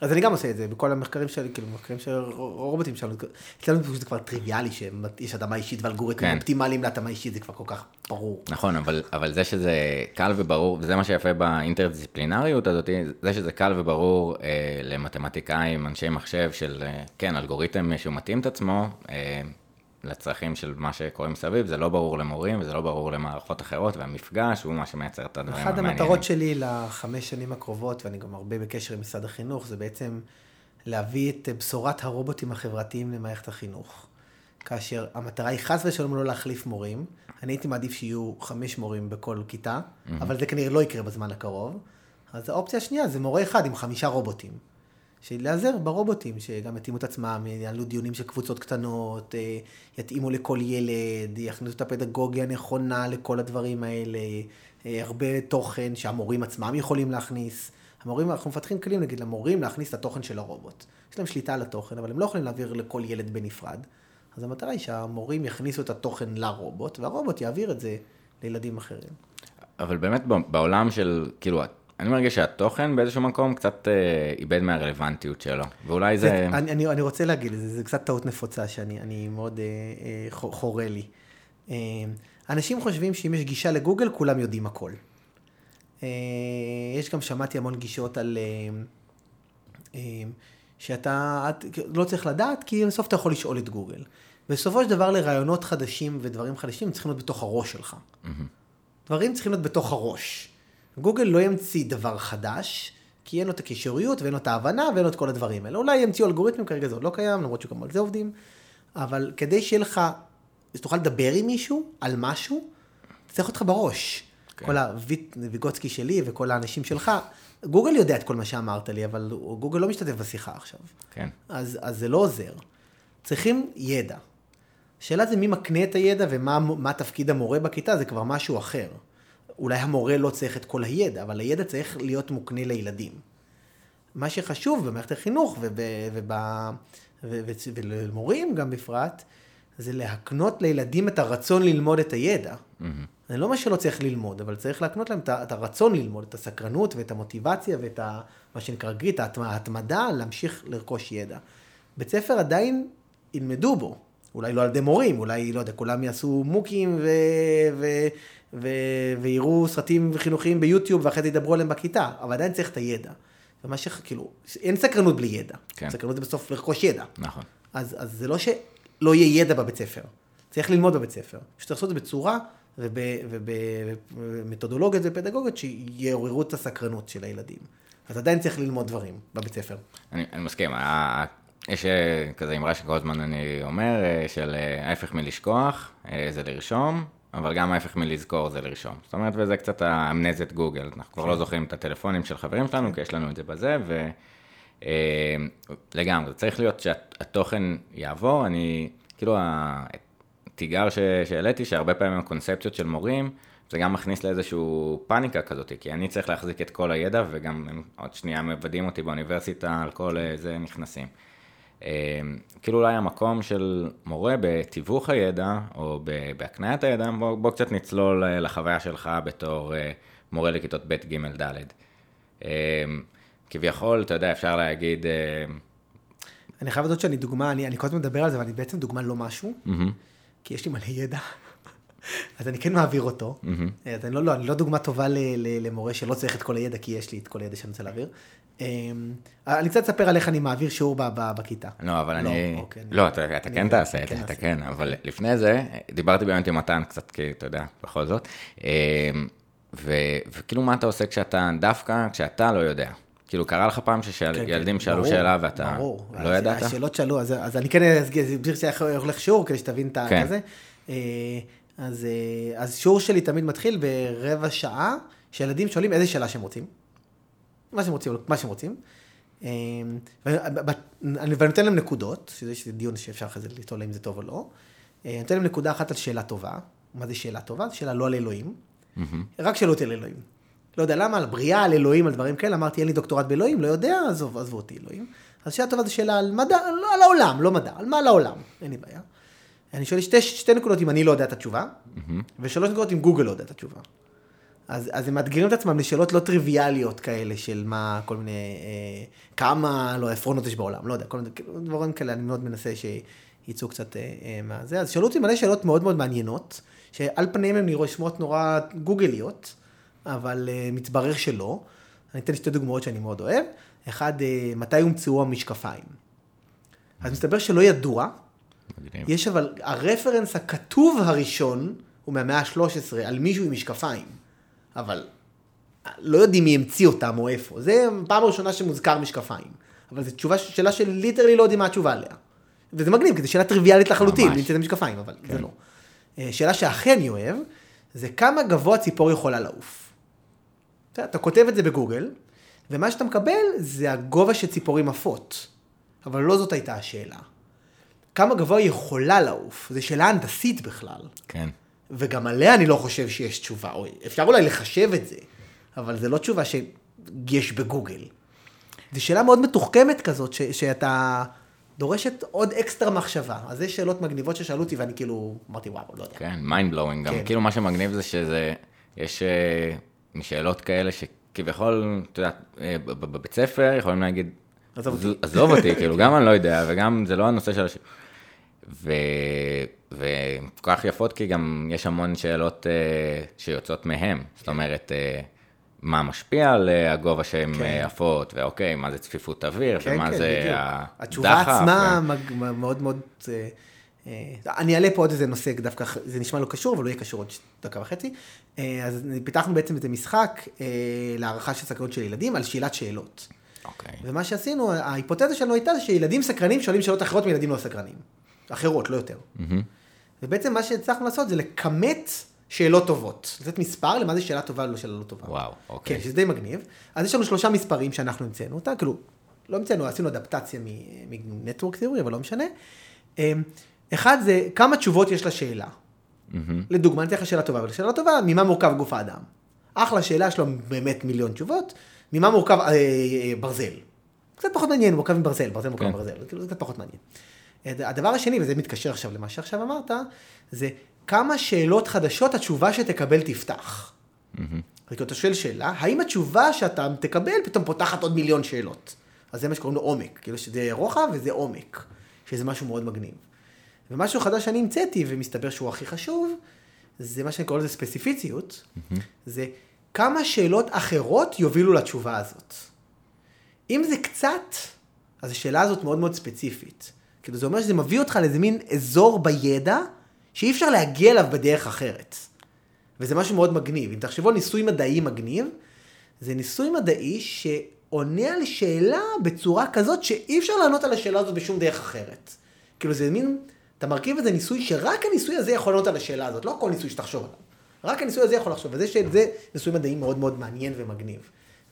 אז אני גם עושה את זה, בכל המחקרים שלי, כאילו, מחקרים של רובוטים שלנו, אצלנו זה כבר טריוויאלי שיש התאמה אישית ואלגוריתמים כן. אופטימליים להתאמה אישית, זה כבר כל כך ברור. נכון, אבל, אבל זה שזה קל וברור, וזה מה שיפה באינטרדיסציפלינריות הזאת, זה שזה קל וברור אה, למתמטיקאים, אנשי מחשב של, אה, כן, אלגוריתם שהוא מתאים את עצמו, אה, לצרכים של מה שקורה מסביב, זה לא ברור למורים וזה לא ברור למערכות אחרות, והמפגש הוא מה שמייצר את הדברים המעניינים. אחת המטרות שלי לחמש שנים הקרובות, ואני גם הרבה בקשר עם משרד החינוך, זה בעצם להביא את בשורת הרובוטים החברתיים למערכת החינוך. כאשר המטרה היא חס ושלום לא להחליף מורים, אני הייתי מעדיף שיהיו חמש מורים בכל כיתה, mm-hmm. אבל זה כנראה לא יקרה בזמן הקרוב. אז האופציה השנייה זה מורה אחד עם חמישה רובוטים. שלהיעזר ברובוטים, שגם יתאימו את עצמם, יעלו דיונים של קבוצות קטנות, אה, יתאימו לכל ילד, יכניסו את הפדגוגיה הנכונה לכל הדברים האלה, אה, הרבה תוכן שהמורים עצמם יכולים להכניס. המורים, אנחנו מפתחים כלים, נגיד, למורים להכניס את התוכן של הרובוט. יש להם שליטה על התוכן, אבל הם לא יכולים להעביר לכל ילד בנפרד. אז המטרה היא שהמורים יכניסו את התוכן לרובוט, והרובוט יעביר את זה לילדים אחרים. אבל באמת בעולם של, כאילו, אני מרגיש שהתוכן באיזשהו מקום קצת אה, איבד מהרלוונטיות שלו, ואולי זה... זה אני, אני, אני רוצה להגיד, זה, זה קצת טעות נפוצה שאני מאוד אה, אה, חורה לי. אה, אנשים חושבים שאם יש גישה לגוגל, כולם יודעים הכל. אה, יש גם, שמעתי המון גישות על... אה, אה, שאתה את, לא צריך לדעת, כי בסוף אתה יכול לשאול את גוגל. בסופו של דבר לרעיונות חדשים ודברים חדשים צריכים להיות בתוך הראש שלך. Mm-hmm. דברים צריכים להיות בתוך הראש. גוגל לא ימציא דבר חדש, כי אין לו את הקישוריות ואין לו את ההבנה ואין לו את כל הדברים האלה. אולי ימציאו אלגוריתמים, כרגע זה עוד לא קיים, למרות שגם על זה עובדים, אבל כדי שיהיה לך, שתוכל לדבר עם מישהו על משהו, צריך אותך בראש. כן. כל הוויגוצקי שלי וכל האנשים שלך, גוגל יודע את כל מה שאמרת לי, אבל גוגל לא משתתף בשיחה עכשיו. כן. אז, אז זה לא עוזר. צריכים ידע. השאלה זה מי מקנה את הידע ומה תפקיד המורה בכיתה, זה כבר משהו אחר. אולי המורה לא צריך את כל הידע, אבל הידע צריך להיות מוקנה לילדים. מה שחשוב במערכת החינוך ולמורים גם בפרט, זה להקנות לילדים את הרצון ללמוד את הידע. Mm-hmm. זה לא מה שלא צריך ללמוד, אבל צריך להקנות להם את הרצון ללמוד, את הסקרנות ואת המוטיבציה ואת ה, מה שנקרא גריט, ההתמדה להמשיך לרכוש ידע. בית ספר עדיין ילמדו בו, אולי לא על ידי מורים, אולי, לא יודע, כולם יעשו מוקים ו... ו... ו... ויראו סרטים חינוכיים ביוטיוב ואחרי זה ידברו עליהם בכיתה, אבל עדיין צריך את הידע. ומה ש... כאילו, אין סקרנות בלי ידע. כן. סקרנות זה בסוף לרכוש ידע. נכון. אז, אז זה לא שלא יהיה ידע בבית ספר, צריך ללמוד בבית ספר. פשוט לעשות את זה בצורה ובמתודולוגיות ופדגוגיות שיעוררו את הסקרנות של הילדים. אז עדיין צריך ללמוד דברים בבית ספר. אני, אני מסכים, יש אה, כזה אמרה שכל הזמן אני אומר, אה, של אה, ההפך מלשכוח זה לרשום, אבל גם ההפך מלזכור זה לרשום. זאת אומרת, וזה קצת האמנזת גוגל, אנחנו כבר לא זוכרים את הטלפונים של חברים שלנו, כי יש לנו את זה בזה, ו... אה, לגמרי, זה צריך להיות שהתוכן יעבור, אני, כאילו, התיגר שהעליתי, שהרבה פעמים הקונספציות של מורים, זה גם מכניס לאיזשהו פאניקה כזאת, כי אני צריך להחזיק את כל הידע, וגם הם עוד שנייה מוודאים אותי באוניברסיטה, על כל אה, זה נכנסים. אה, כאילו אולי המקום של מורה בתיווך הידע, או בהקניית הידע, בוא, בוא קצת נצלול אה, לחוויה שלך בתור אה, מורה לכיתות ב', ג', ד'. אה, כביכול, אתה יודע, אפשר להגיד, אה, אני חייב לדעת שאני דוגמה, אני, אני כל הזמן מדבר על זה, אבל אני בעצם דוגמה לא משהו, מהמם, כי יש לי מלא ידע, אז אני כן מעביר אותו. אז אני לא, לא, אני לא דוגמה טובה ל, ל, למורה שלא צריך את כל הידע, כי יש לי את כל הידע שאני רוצה להעביר. אמ, אני קצת אספר על איך אני מעביר שיעור ב, ב, בכיתה. לא, אבל אני... אוקיי, אני- לא, אתה אתה אני- כן תעשה את כן זה, אתה אעשה. כן, אבל לפני זה, דיברתי באמת עם מתן קצת, כי אתה יודע, בכל זאת. אה, ו- וכאילו, מה אתה עושה כשאתה, דווקא כשאתה לא יודע? כאילו, קרה לך פעם כן, שילדים כן, שאלו שאלה ואתה. לא ידעת? השאלות שאלו, אז, אני כן אסביר שאיך הולך שיעור, כדי שתבין את כן. הזה. אז, אה, אז שיעור שלי תמיד מתחיל ברבע שעה, שילדים שואלים איזה שאלה שהם רוצים. מה שהם רוצים, מה שהם רוצים. אה, ואני נותן להם נקודות, שזה דיון שאפשר אחרי זה לטעול אם זה טוב או לא. אה, אני נותן להם נקודה אחת על שאלה טובה. מה זה שאלה טובה? זו שאלה לא על אלוהים. רק שאלות על אלוהים. לא יודע למה, על בריאה, על אלוהים, על דברים כאלה, אמרתי, אין לי דוקטורט באלוהים, לא יודע, עזוב, עזבו אותי אלוהים. אז שאלה טובה זו שאלה על מדע, לא על העולם, לא מדע, על מה על העולם, אין לי בעיה. אני שואל שתי, שתי נקודות אם אני לא יודע את התשובה, ושלוש נקודות אם גוגל לא יודע את התשובה. אז, אז הם מאתגרים את עצמם לשאלות לא טריוויאליות כאלה של מה, כל מיני, אה, כמה, לא, עפרונות יש בעולם, לא יודע, כל מיני כאילו, דברים כאלה, אני מאוד מנסה שיצאו קצת אה, אה, מהזה. אז שאלו אותי מלא שאלות מאוד מאוד מעניינות, שעל פניהם הן נראות נורא גוגליות, אבל אה, מתברר שלא. אני אתן שתי דוגמאות שאני מאוד אוהב. אחד, אה, מתי הומצאו המשקפיים? אז מסתבר שלא ידוע, מגניב. יש אבל, הרפרנס הכתוב הראשון הוא מהמאה ה-13 על מישהו עם משקפיים, אבל לא יודעים מי המציא אותם או איפה. זה פעם ראשונה שמוזכר משקפיים. אבל זו תשובה, שאלה שליטרלי לא יודעים מה התשובה עליה. וזה מגניב, כי זו שאלה טריוויאלית לחלוטין, ממש. מי המציא את המשקפיים, אבל זה לא. אה, שאלה שהכי אני אוהב, זה כמה גבוה ציפור יכולה לעוף. אתה כותב את זה בגוגל, ומה שאתה מקבל זה הגובה שציפורים עפות. אבל לא זאת הייתה השאלה. כמה גבוה היא יכולה לעוף? זו שאלה הנדסית בכלל. כן. וגם עליה אני לא חושב שיש תשובה. או אפשר אולי לחשב את זה, אבל זו לא תשובה שיש בגוגל. זו שאלה מאוד מתוחכמת כזאת, ש, שאתה דורשת עוד אקסטרה מחשבה. אז זה שאלות מגניבות ששאלו אותי, ואני כאילו אמרתי, וואו, לא יודע. כן, mind blowing. גם כן. כאילו מה שמגניב זה שזה, יש אה, משאלות כאלה שכביכול, אתה יודע, אה, בבית ספר יכולים להגיד, עזוב "ז- אותי." עזוב אותי, כאילו, גם אני לא יודע, וגם זה לא הנושא של הש... ו... וכל כך יפות, כי גם יש המון שאלות אה, שיוצאות מהם. זאת אומרת, אה, מה משפיע על אה, הגובה שהן כן. עפות, ואוקיי, מה זה צפיפות אוויר, כן, ומה כן, זה בדיוק. הדחף. התשובה עצמה ו- מאוד מאוד... אה, אה, אני אעלה פה עוד איזה נושא, דווקא זה נשמע לא קשור, אבל הוא יהיה קשור עוד דקה וחצי. אה, אז פיתחנו בעצם איזה משחק אה, להערכה של סקרנות של ילדים על שאלת שאלות. אוקיי. ומה שעשינו, ההיפותזה שלנו הייתה שילדים סקרנים שואלים שאלות אחרות מילדים לא סקרנים. אחרות, לא יותר. מהמם. ובעצם מה שהצלחנו לעשות זה לכמת שאלות טובות. לתת מספר למה זה שאלה טובה ולא שאלה לא טובה. וואו, אוקיי. כן, שזה די מגניב. אז יש לנו שלושה מספרים שאנחנו המצאנו אותם, כאילו, לא המצאנו, עשינו אדפטציה מנטוורק תיאורי, אבל לא משנה. אמ, אחד זה כמה תשובות יש לשאלה. מהמם. לדוגמה, אני אתן לך שאלה טובה, אבל שאלה לא טובה, ממה מורכב גוף האדם? אחלה שאלה, יש לו באמת מיליון תשובות, ממה מורכב אה, אה, ברזל? קצת פחות מעניין, מורכב מברזל, ברזל מורכב כן. מברזל, כאילו זה קצת פחות מעניין. הדבר השני, וזה מתקשר עכשיו למה שעכשיו אמרת, זה כמה שאלות חדשות התשובה שתקבל תפתח. מהמם. כאילו אתה שואל שאלה, האם התשובה שאתה תקבל פתאום פותחת עוד מיליון שאלות? אז זה מה שקוראים לו עומק, כאילו שזה רוחב וזה עומק, שזה משהו מאוד מגניב. ומשהו חדש שאני המצאתי, ומסתבר שהוא הכי חשוב, זה מה שאני קורא לזה ספציפיציות, זה כמה שאלות אחרות יובילו לתשובה הזאת. אם זה קצת, אז השאלה הזאת מאוד מאוד ספציפית. כאילו זה אומר שזה מביא אותך לאיזה מין אזור בידע שאי אפשר להגיע אליו בדרך אחרת. וזה משהו מאוד מגניב. אם תחשבו על ניסוי מדעי מגניב, זה ניסוי מדעי שעונה על שאלה בצורה כזאת שאי אפשר לענות על השאלה הזאת בשום דרך אחרת. כאילו זה מין, אתה מרכיב איזה ניסוי שרק הניסוי הזה יכול לענות על השאלה הזאת, לא כל ניסוי שתחשוב עליו. רק הניסוי הזה יכול לחשוב, וזה זה ניסוי מדעי מאוד מאוד מעניין ומגניב.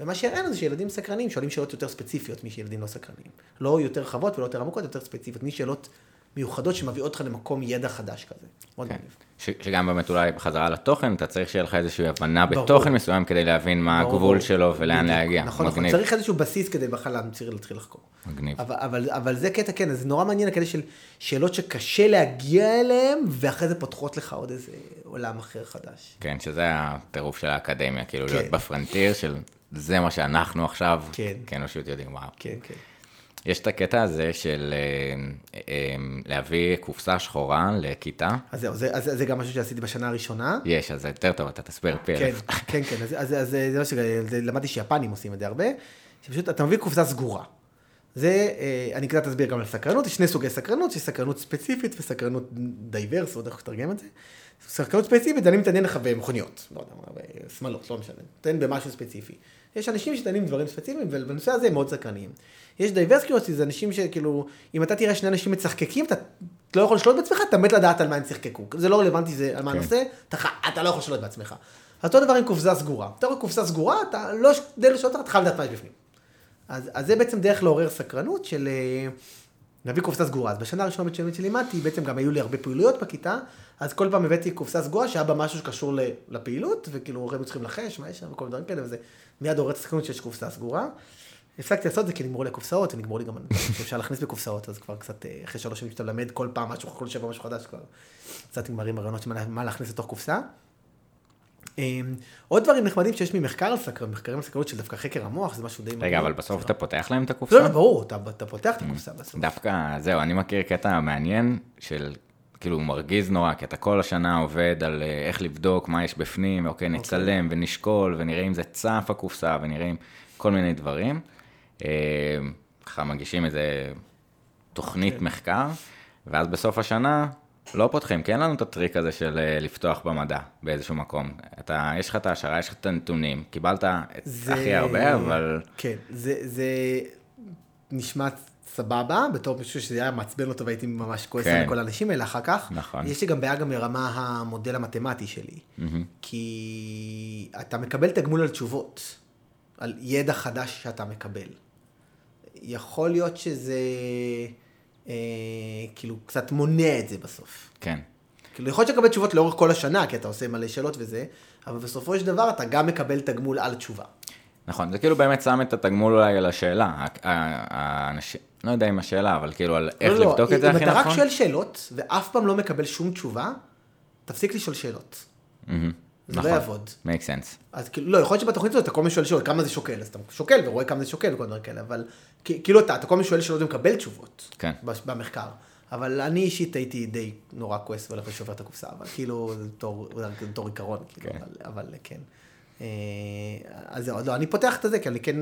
ומה שהראינו זה שילדים סקרנים שואלים שאלות יותר ספציפיות משילדים לא סקרנים. לא יותר רחבות ולא יותר עמוקות, יותר ספציפיות, משאלות מיוחדות שמביאות אותך למקום ידע חדש כזה. מאוד כן. מגניב. ש, שגם באמת אולי בחזרה לתוכן, אתה צריך שיהיה לך איזושהי הבנה ברור. בתוכן מסוים כדי להבין מה ברור, הגבול. שלו ולאן בדיוק. להגיע. נכון, נכון, מגניב. צריך איזשהו בסיס כדי בכלל להמציא להתחיל לחקור. מגניב. אבל, אבל, אבל זה קטע, כן, זה נורא מעניין הקטע של שאלות שקשה להגיע אליהן, ואחרי זה פותחות לך עוד איזה עולם אחר חדש. כן, שזה הטירוף של האקדמיה, כאילו כן. להיות בפרנטיר של זה מה שאנחנו עכשיו, כן. כאנושות יודעים, וואו. כן, כן. יש את הקטע הזה של אה, אה, להביא קופסה שחורה לכיתה. אז זהו, זה, אז, זה גם משהו שעשיתי בשנה הראשונה. יש, אז זה יותר טוב, אתה תסביר פי כן. כן, כן, אז, אז, אז זה מה שלמדתי שיפנים עושים את זה הרבה, שפשוט אתה מביא קופסה סגורה. זה, אה, אני קצת אסביר גם על סקרנות, יש שני סוגי סקרנות, יש סקרנות ספציפית וסקרנות diverse, לא יודע איך לתרגם את זה. סקרנות ספציפית, אני מתעניין לך במכוניות, לא יודע מה, בשמלות, לא משנה, מתעניין במשהו ספציפי. יש אנשים שמתעניינים בדברים ספציפיים, ובנושא הזה הם מאוד סקרניים. יש diverse curiosity, זה אנשים שכאילו, אם אתה תראה שני אנשים מצחקקים, אתה לא יכול לשלוט בעצמך, אתה מת לדעת על מה הם צחקקו. זה לא רלוונטי זה על מה כן. הנושא, אתה, אתה לא יכול לשלוט בעצמך. אותו דבר עם קופסה סגורה. אתה רואה קופסה סגורה, אתה לא, כדי לשלוט אותה, אתה חייב לדעת מה יש בפנים. אז, אז זה בעצם דרך לעורר סקרנות של להביא קופסה סגורה. אז בשנה הראשונה בצ'למית שלימדתי, בעצם גם היו לי הרבה פעילויות בכיתה, אז כל פעם הבאתי קופסה סגורה שהיה בה משהו שקשור לפעילות, וכאילו הורים צריכים לנחש, מה יש שם, וכל מיני דברים כאלה, וזה מיד עורר את הסקרנות שיש קופסה סגורה. הפסקתי לעשות את זה כי נגמרו לי הקופסאות, ונגמרו לי גם שאפשר להכניס בקופסאות, אז כבר קצת, אה, אחרי שלוש שנים שאתה מלמד כל פעם משהו, כל שבוע משהו חדש, כבר קצת נגמרים הרעיונות מה להכניס לתוך קופסה. אמ, עוד דברים נחמדים שיש ממחקר על סקרנות, מחקרים על סקרנות של דווקא חקר המוח, זה משהו די רגע, אבל בסוף אתה פותח להם את הקופסה? לא, לא, ברור, אתה, פותח את הקופסה בסוף. דווקא, זהו, אני מכיר קטע מעניין של, כאילו, מרגיז נורא, כי אתה כל השנה עובד על אה, איך לבדוק מה יש בפנים, אוקיי, נצלם ונשקול, ונראה אם זה צף הקופסה, ונראה אם כל מיני דברים. אה, ככה מגישים איזה תוכנית כן. מחקר, ואז בסוף השנה לא פותחים, כי אין לנו את הטריק הזה של אה, לפתוח במדע באיזשהו מקום. אתה, יש לך את ההשערה, יש לך את הנתונים, קיבלת את זה- הכי הרבה, אבל... כן, זה, זה נשמע סבבה, בתור מישהו שזה היה מעצבן אותו והייתי ממש כועס כן. על כל האנשים האלה אחר כך. נכון. יש לי גם בעיה גם ברמה המודל המתמטי שלי. כי אתה מקבל תגמול על תשובות, על ידע חדש שאתה מקבל. יכול להיות שזה אה, כאילו קצת מונע את זה בסוף. כן. כאילו, יכול להיות לקבל תשובות לאורך כל השנה, כי אתה עושה מלא שאלות וזה, אבל בסופו של דבר אתה גם מקבל תגמול על תשובה. נכון, זה כאילו באמת שם את התגמול אולי על השאלה. האנשים, לא יודע אם השאלה, אבל כאילו על איך לא, לא, לבדוק את זה הכי אם אתה רק נכון. שואל שאלות, ואף פעם לא מקבל שום תשובה, תפסיק לשאול שאלות. מהמם, זה לא נכון, יעבוד. make sense. אז כאילו, לא, יכול להיות שבתוכנית הזאת אתה כל הזמן שואל שאלות, כמה זה שוקל, אז אתה שוקל ורואה כמה זה שוקל וכל מיני כאלה, אבל כאילו אתה, אתה כל הזמן שואל שאלות ומקבל תשובות. כן. במחקר. אבל אני אישית הייתי די נורא כועס והולך ושובר את הקופסה, אבל כאילו, זה בתור עיקרון, כאילו, כן. אבל, אבל כן. אה, אז זהו, לא, אני פותח את זה, כי אני כן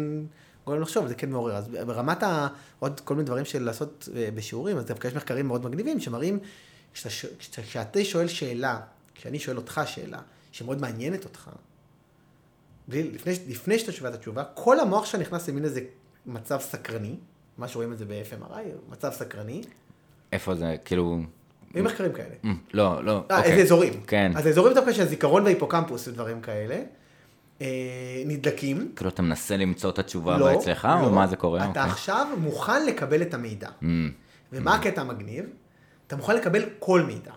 גורם לחשוב, זה כן מעורר. אז ברמת ה... עוד כל מיני דברים של לעשות אה, בשיעורים, אז דווקא יש מחקרים מאוד מגניבים שמראים, כשאתה שואל שאלה, כשאני שואל אותך שאלה, שמאוד מעניינת אותך, בלי, לפני, לפני שאתה שומע את התשובה, כל המוח שלך נכנס למין איזה מצב סקרני, מה שרואים את זה ב-FMRI, מצב סקרני, איפה זה, כאילו... היו מחקרים כאלה. מ, לא, לא, אה, אוקיי. איזה אזורים. כן. אז האזורים דווקא של הזיכרון וההיפוקמפוס ודברים כאלה, אה, נדלקים. כאילו אתה מנסה למצוא את התשובה לא, אצלך, לא. או מה זה קורה? אתה אוקיי. עכשיו מוכן לקבל את המידע. Mm, ומה הקטע המגניב? אתה מוכן לקבל כל מידע.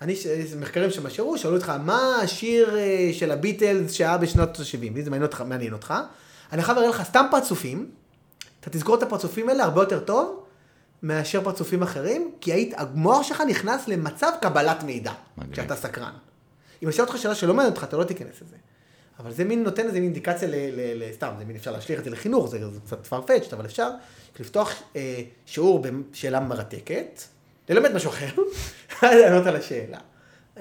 אני, ש- מחקרים שמשרו, שאלו אותך, מה השיר אה, של הביטלס שהיה בשנות ה-70? לי זה מעניין אותך, מעניין אותך. אני חייב להראה לך סתם פרצופים, אתה תזכור את הפרצופים האלה הרבה יותר טוב מאשר פרצופים אחרים, כי היית, המוח שלך נכנס למצב קבלת מידע, מגניב. כשאתה סקרן. אם אשאל אותך שאלה שלא מעניינת אותך, אתה לא תיכנס לזה. אבל זה מין נותן איזה מין אינדיקציה ל... ל, ל סתם, זה מין אפשר להשליך את זה לחינוך, זה, זה קצת farfetched, אבל אפשר לפתוח אה, שיעור בשאלה מרתקת, ללמד משהו אחר, לענות על השאלה.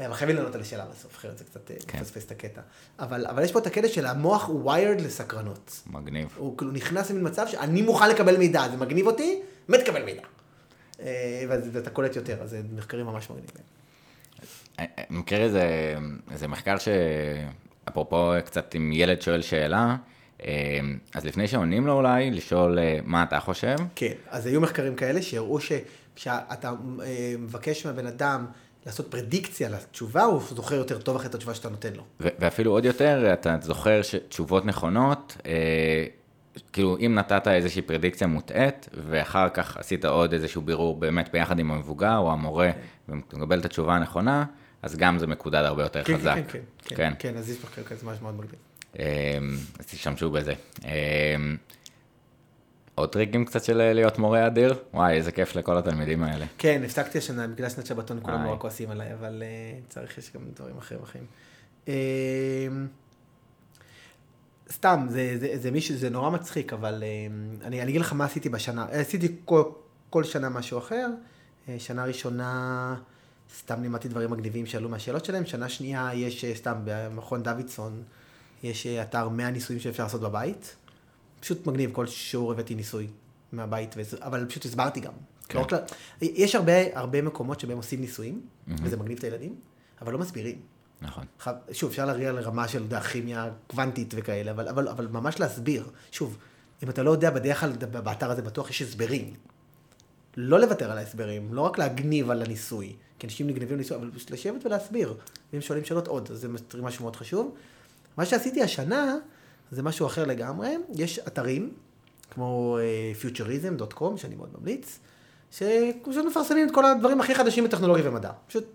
אבל חייבים לענות על השאלה בסוף, אחרת זה קצת אה, כן. מפספס את הקטע. אבל, אבל יש פה את הקטע של המוח הוא wired לסקרנות. מגניב. הוא כאילו נכנס למין מצב שאני מוכן לקבל מידע, זה מגניב אותי, מת לקבל מידע. אה, ואתה קולט יותר, אז זה מחקרים ממש מגניבים. אני מכיר איזה, איזה מחקר שאפרופו קצת אם ילד שואל שאלה, אה, אז לפני שעונים לו אולי, לשאול אה, מה אתה חושב, כן, אז היו מחקרים כאלה שהראו שכשאתה אה, מבקש מהבן אדם לעשות פרדיקציה לתשובה, הוא זוכר יותר טוב אחרי את התשובה שאתה נותן לו. ואפילו עוד יותר, אתה זוכר שתשובות נכונות, אה, כאילו אם נתת איזושהי פרדיקציה מוטעית, ואחר כך עשית עוד איזשהו בירור באמת ביחד עם המבוגר או המורה, ומקבל את התשובה הנכונה, אז גם זה מקודד הרבה יותר כן, חזק. כן, כן, כן, כן, כן, אז יש מחקר כזה ממש מאוד מגניב. אה, אז תשתמשו בזה. עוד טריקים קצת של אה, להיות מורה אדיר? וואי, איזה כיף לכל התלמידים האלה. כן, הפסקתי השנה, בגלל שנת שבתון כולם. נורא כועסים עליי, אבל אה, צריך, יש גם דברים אחרים בחיים. אה, סתם, זה, זה, זה מישהו, זה נורא מצחיק, אבל אני, אני אגיד לך מה עשיתי בשנה, עשיתי כל, כל שנה משהו אחר. שנה ראשונה, סתם לימדתי דברים מגניבים שעלו מהשאלות שלהם, שנה שנייה יש, סתם, במכון דוידסון, יש אתר 100 ניסויים שאפשר לעשות בבית. פשוט מגניב, כל שיעור הבאתי ניסוי מהבית, אבל פשוט הסברתי גם. כן. לא רק ל... יש הרבה, הרבה מקומות שבהם עושים ניסויים, וזה מגניב את הילדים, אבל לא מסבירים. נכון. שוב, אפשר להריע לרמה של כימיה קוונטית וכאלה, אבל, אבל, אבל ממש להסביר. שוב, אם אתה לא יודע, בדרך כלל באתר הזה בטוח יש הסברים. לא לוותר על ההסברים, לא רק להגניב על הניסוי, כי אנשים נגנבים לניסוי, אבל פשוט לשבת ולהסביר. ואם שואלים שאלות עוד, אז זה משהו מאוד חשוב. מה שעשיתי השנה, זה משהו אחר לגמרי. יש אתרים, כמו uh, futurism.com, שאני מאוד ממליץ, שפשוט מפרסמים את כל הדברים הכי חדשים בטכנולוגיה ומדע. פשוט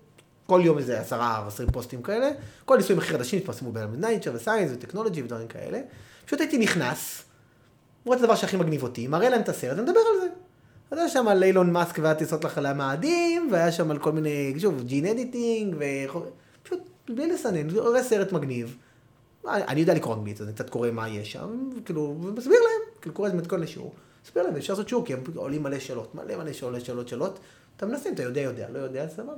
כל יום איזה עשרה או עשרים פוסטים כאלה, כל הניסויים הכי חדשים התפרסמו ב-Nature ו-Science וטכנולוגי ודברים כאלה. פשוט הייתי נכנס, רואה את הדבר שהכי מגניב אותי, מראה להם את הסרט ומדבר על זה. אז היה שם על אילון מאסק והטיסות לחלל מאדים, והיה שם על כל מיני, שוב, ג'ין אדיטינג, ופשוט בלי לסנן, רואה סרט מגניב. אני יודע לקרוא אנגלית, אז אני קצת קורא מה יש שם, כאילו, ומסביר להם, כאילו קורא את מתכון לשיעור. מסביר להם, אפשר לעשות שיעור, כי הם עולים מלא שאלות, מלא מלא שאלות, שאלות, שאלות. אתה מנסה, אתה יודע, יודע, לא יודע, סבבה.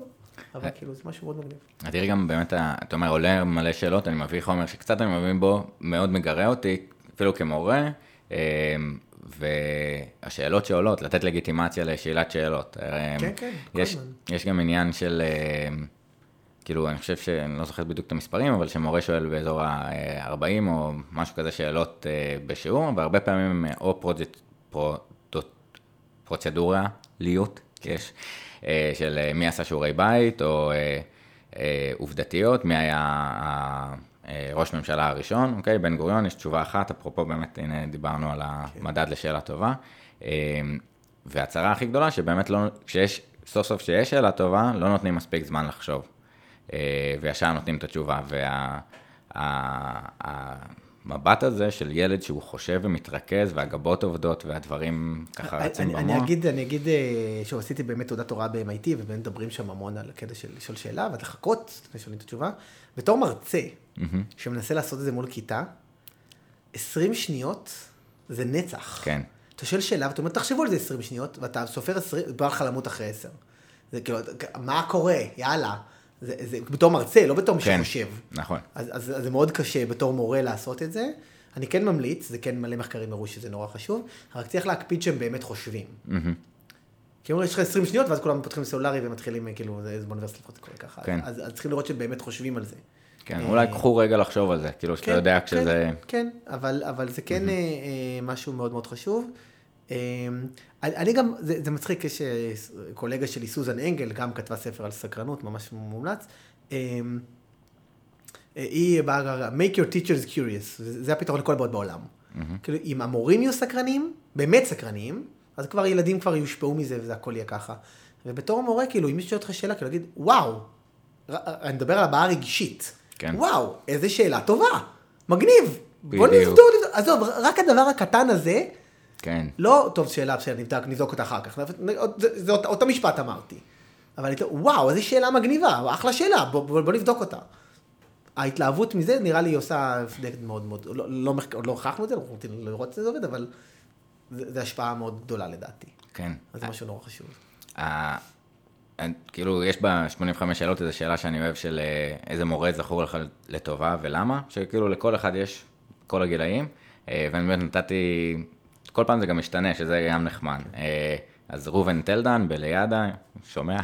אבל כאילו, זה משהו מאוד מגניב. אדיר גם באמת, אתה אומר, עולה מלא שאלות, אני מביא חומר שקצת אני מבין בו, מאוד מגרה אותי, אפילו כמורה, אה, והשאלות שעולות, לתת לגיטימציה לשאלת שאלות. כן, כן, כל הזמן. יש גם עניין של, אה, כאילו, אני חושב שאני לא זוכר בדיוק את המספרים, אבל שמורה שואל באזור ה-40 או משהו כזה שאלות אה, בשיעור, והרבה פעמים הם או פרוג'ט, פרוטוט- פרוצדורליות, יש, אה, של אה, מי עשה שיעורי בית, או אה, אה, עובדתיות, מי היה אה, ראש ממשלה הראשון, אוקיי? בן גוריון, יש תשובה אחת, אפרופו באמת, הנה דיברנו על המדד לשאלה טובה. אה, והצרה הכי גדולה, שבאמת לא, כשיש, סוף סוף כשיש שאלה טובה, לא נותנים מספיק זמן לחשוב. אה, וישר נותנים את התשובה. והמבט הזה של ילד שהוא חושב ומתרכז, והגבות עובדות, והדברים ככה רצים במוח. אני אגיד, אני אגיד, אה, שוב, עשיתי באמת תעודת הוראה ב-MIT, ובאמת מדברים שם המון על הקטע של לשאול שאלה, ואז לחכות לפני שואלים את התשובה. בתור מרצה, שמנסה לעשות את זה מול כיתה, 20 שניות זה נצח. כן. אתה שואל שאלה, ואתה אומר, תחשבו על זה 20 שניות, ואתה סופר 20, בא לך למות אחרי 10. זה כאילו, מה קורה? יאללה. זה, זה בתור מרצה, לא בתור מי כן, שחושב. נכון. אז, אז, אז זה מאוד קשה בתור מורה לעשות את זה. אני כן ממליץ, זה כן מלא מחקרים הראו שזה נורא חשוב, רק צריך להקפיד שהם באמת חושבים. מהמם. כי אומרים, יש לך 20 שניות, ואז כולם פותחים סלולרי ומתחילים, כאילו, זה באוניברסיטה לפחות קורה ככה. כן. אז, אז צריכים לראות שהם באמת חושבים על זה. כן, אה, אולי קחו רגע לחשוב על זה, כאילו שאתה יודע כשזה... כן, כן, אבל, אבל זה כן אה, אה, משהו מאוד מאוד חשוב. אה, אני גם, זה, זה מצחיק, יש אה, קולגה שלי, סוזן אנגל, גם כתבה ספר על סקרנות, ממש מומלץ. אה, אה, היא באה, make your teachers curious, זה הפתרון לכל הבעיות בעולם. כאילו, אם המורים יהיו סקרנים, באמת סקרנים, אז כבר ילדים כבר יושפעו מזה וזה הכל יהיה ככה. ובתור מורה, כאילו, אם מישהו שואל אותך שאלה, כאילו, להגיד, וואו, ר- אני מדבר על הבעיה רגשית. כן. וואו, איזה שאלה טובה, מגניב. בוא בדיוק. נבדוק, עזוב, רק הדבר הקטן הזה, כן. לא, טוב, שאלה, בסדר, נבדק, נבדוק אותה אחר כך. זה, זה אותו, אותו משפט אמרתי. אבל הייתי, וואו, איזה שאלה מגניבה, אחלה שאלה, בוא, בוא, בוא נבדוק אותה. ההתלהבות מזה, נראה לי, עושה אפקט מאוד מאוד, לא, לא, לא הוכחנו את זה, אנחנו רוצים לראות את זה עובד, אבל זה השפעה מאוד גדולה לדעתי. כן. אז זה משהו נורא חשוב. כאילו, יש בה 85 שאלות, איזו שאלה שאני אוהב של אה, איזה מורה זכור לך לטובה ולמה, שכאילו לכל אחד יש, כל הגילאים, אה, ואני באמת נתתי, כל פעם זה גם משתנה, שזה גם נחמד. אה, אז ראובן טלדן בליאדה, שומע,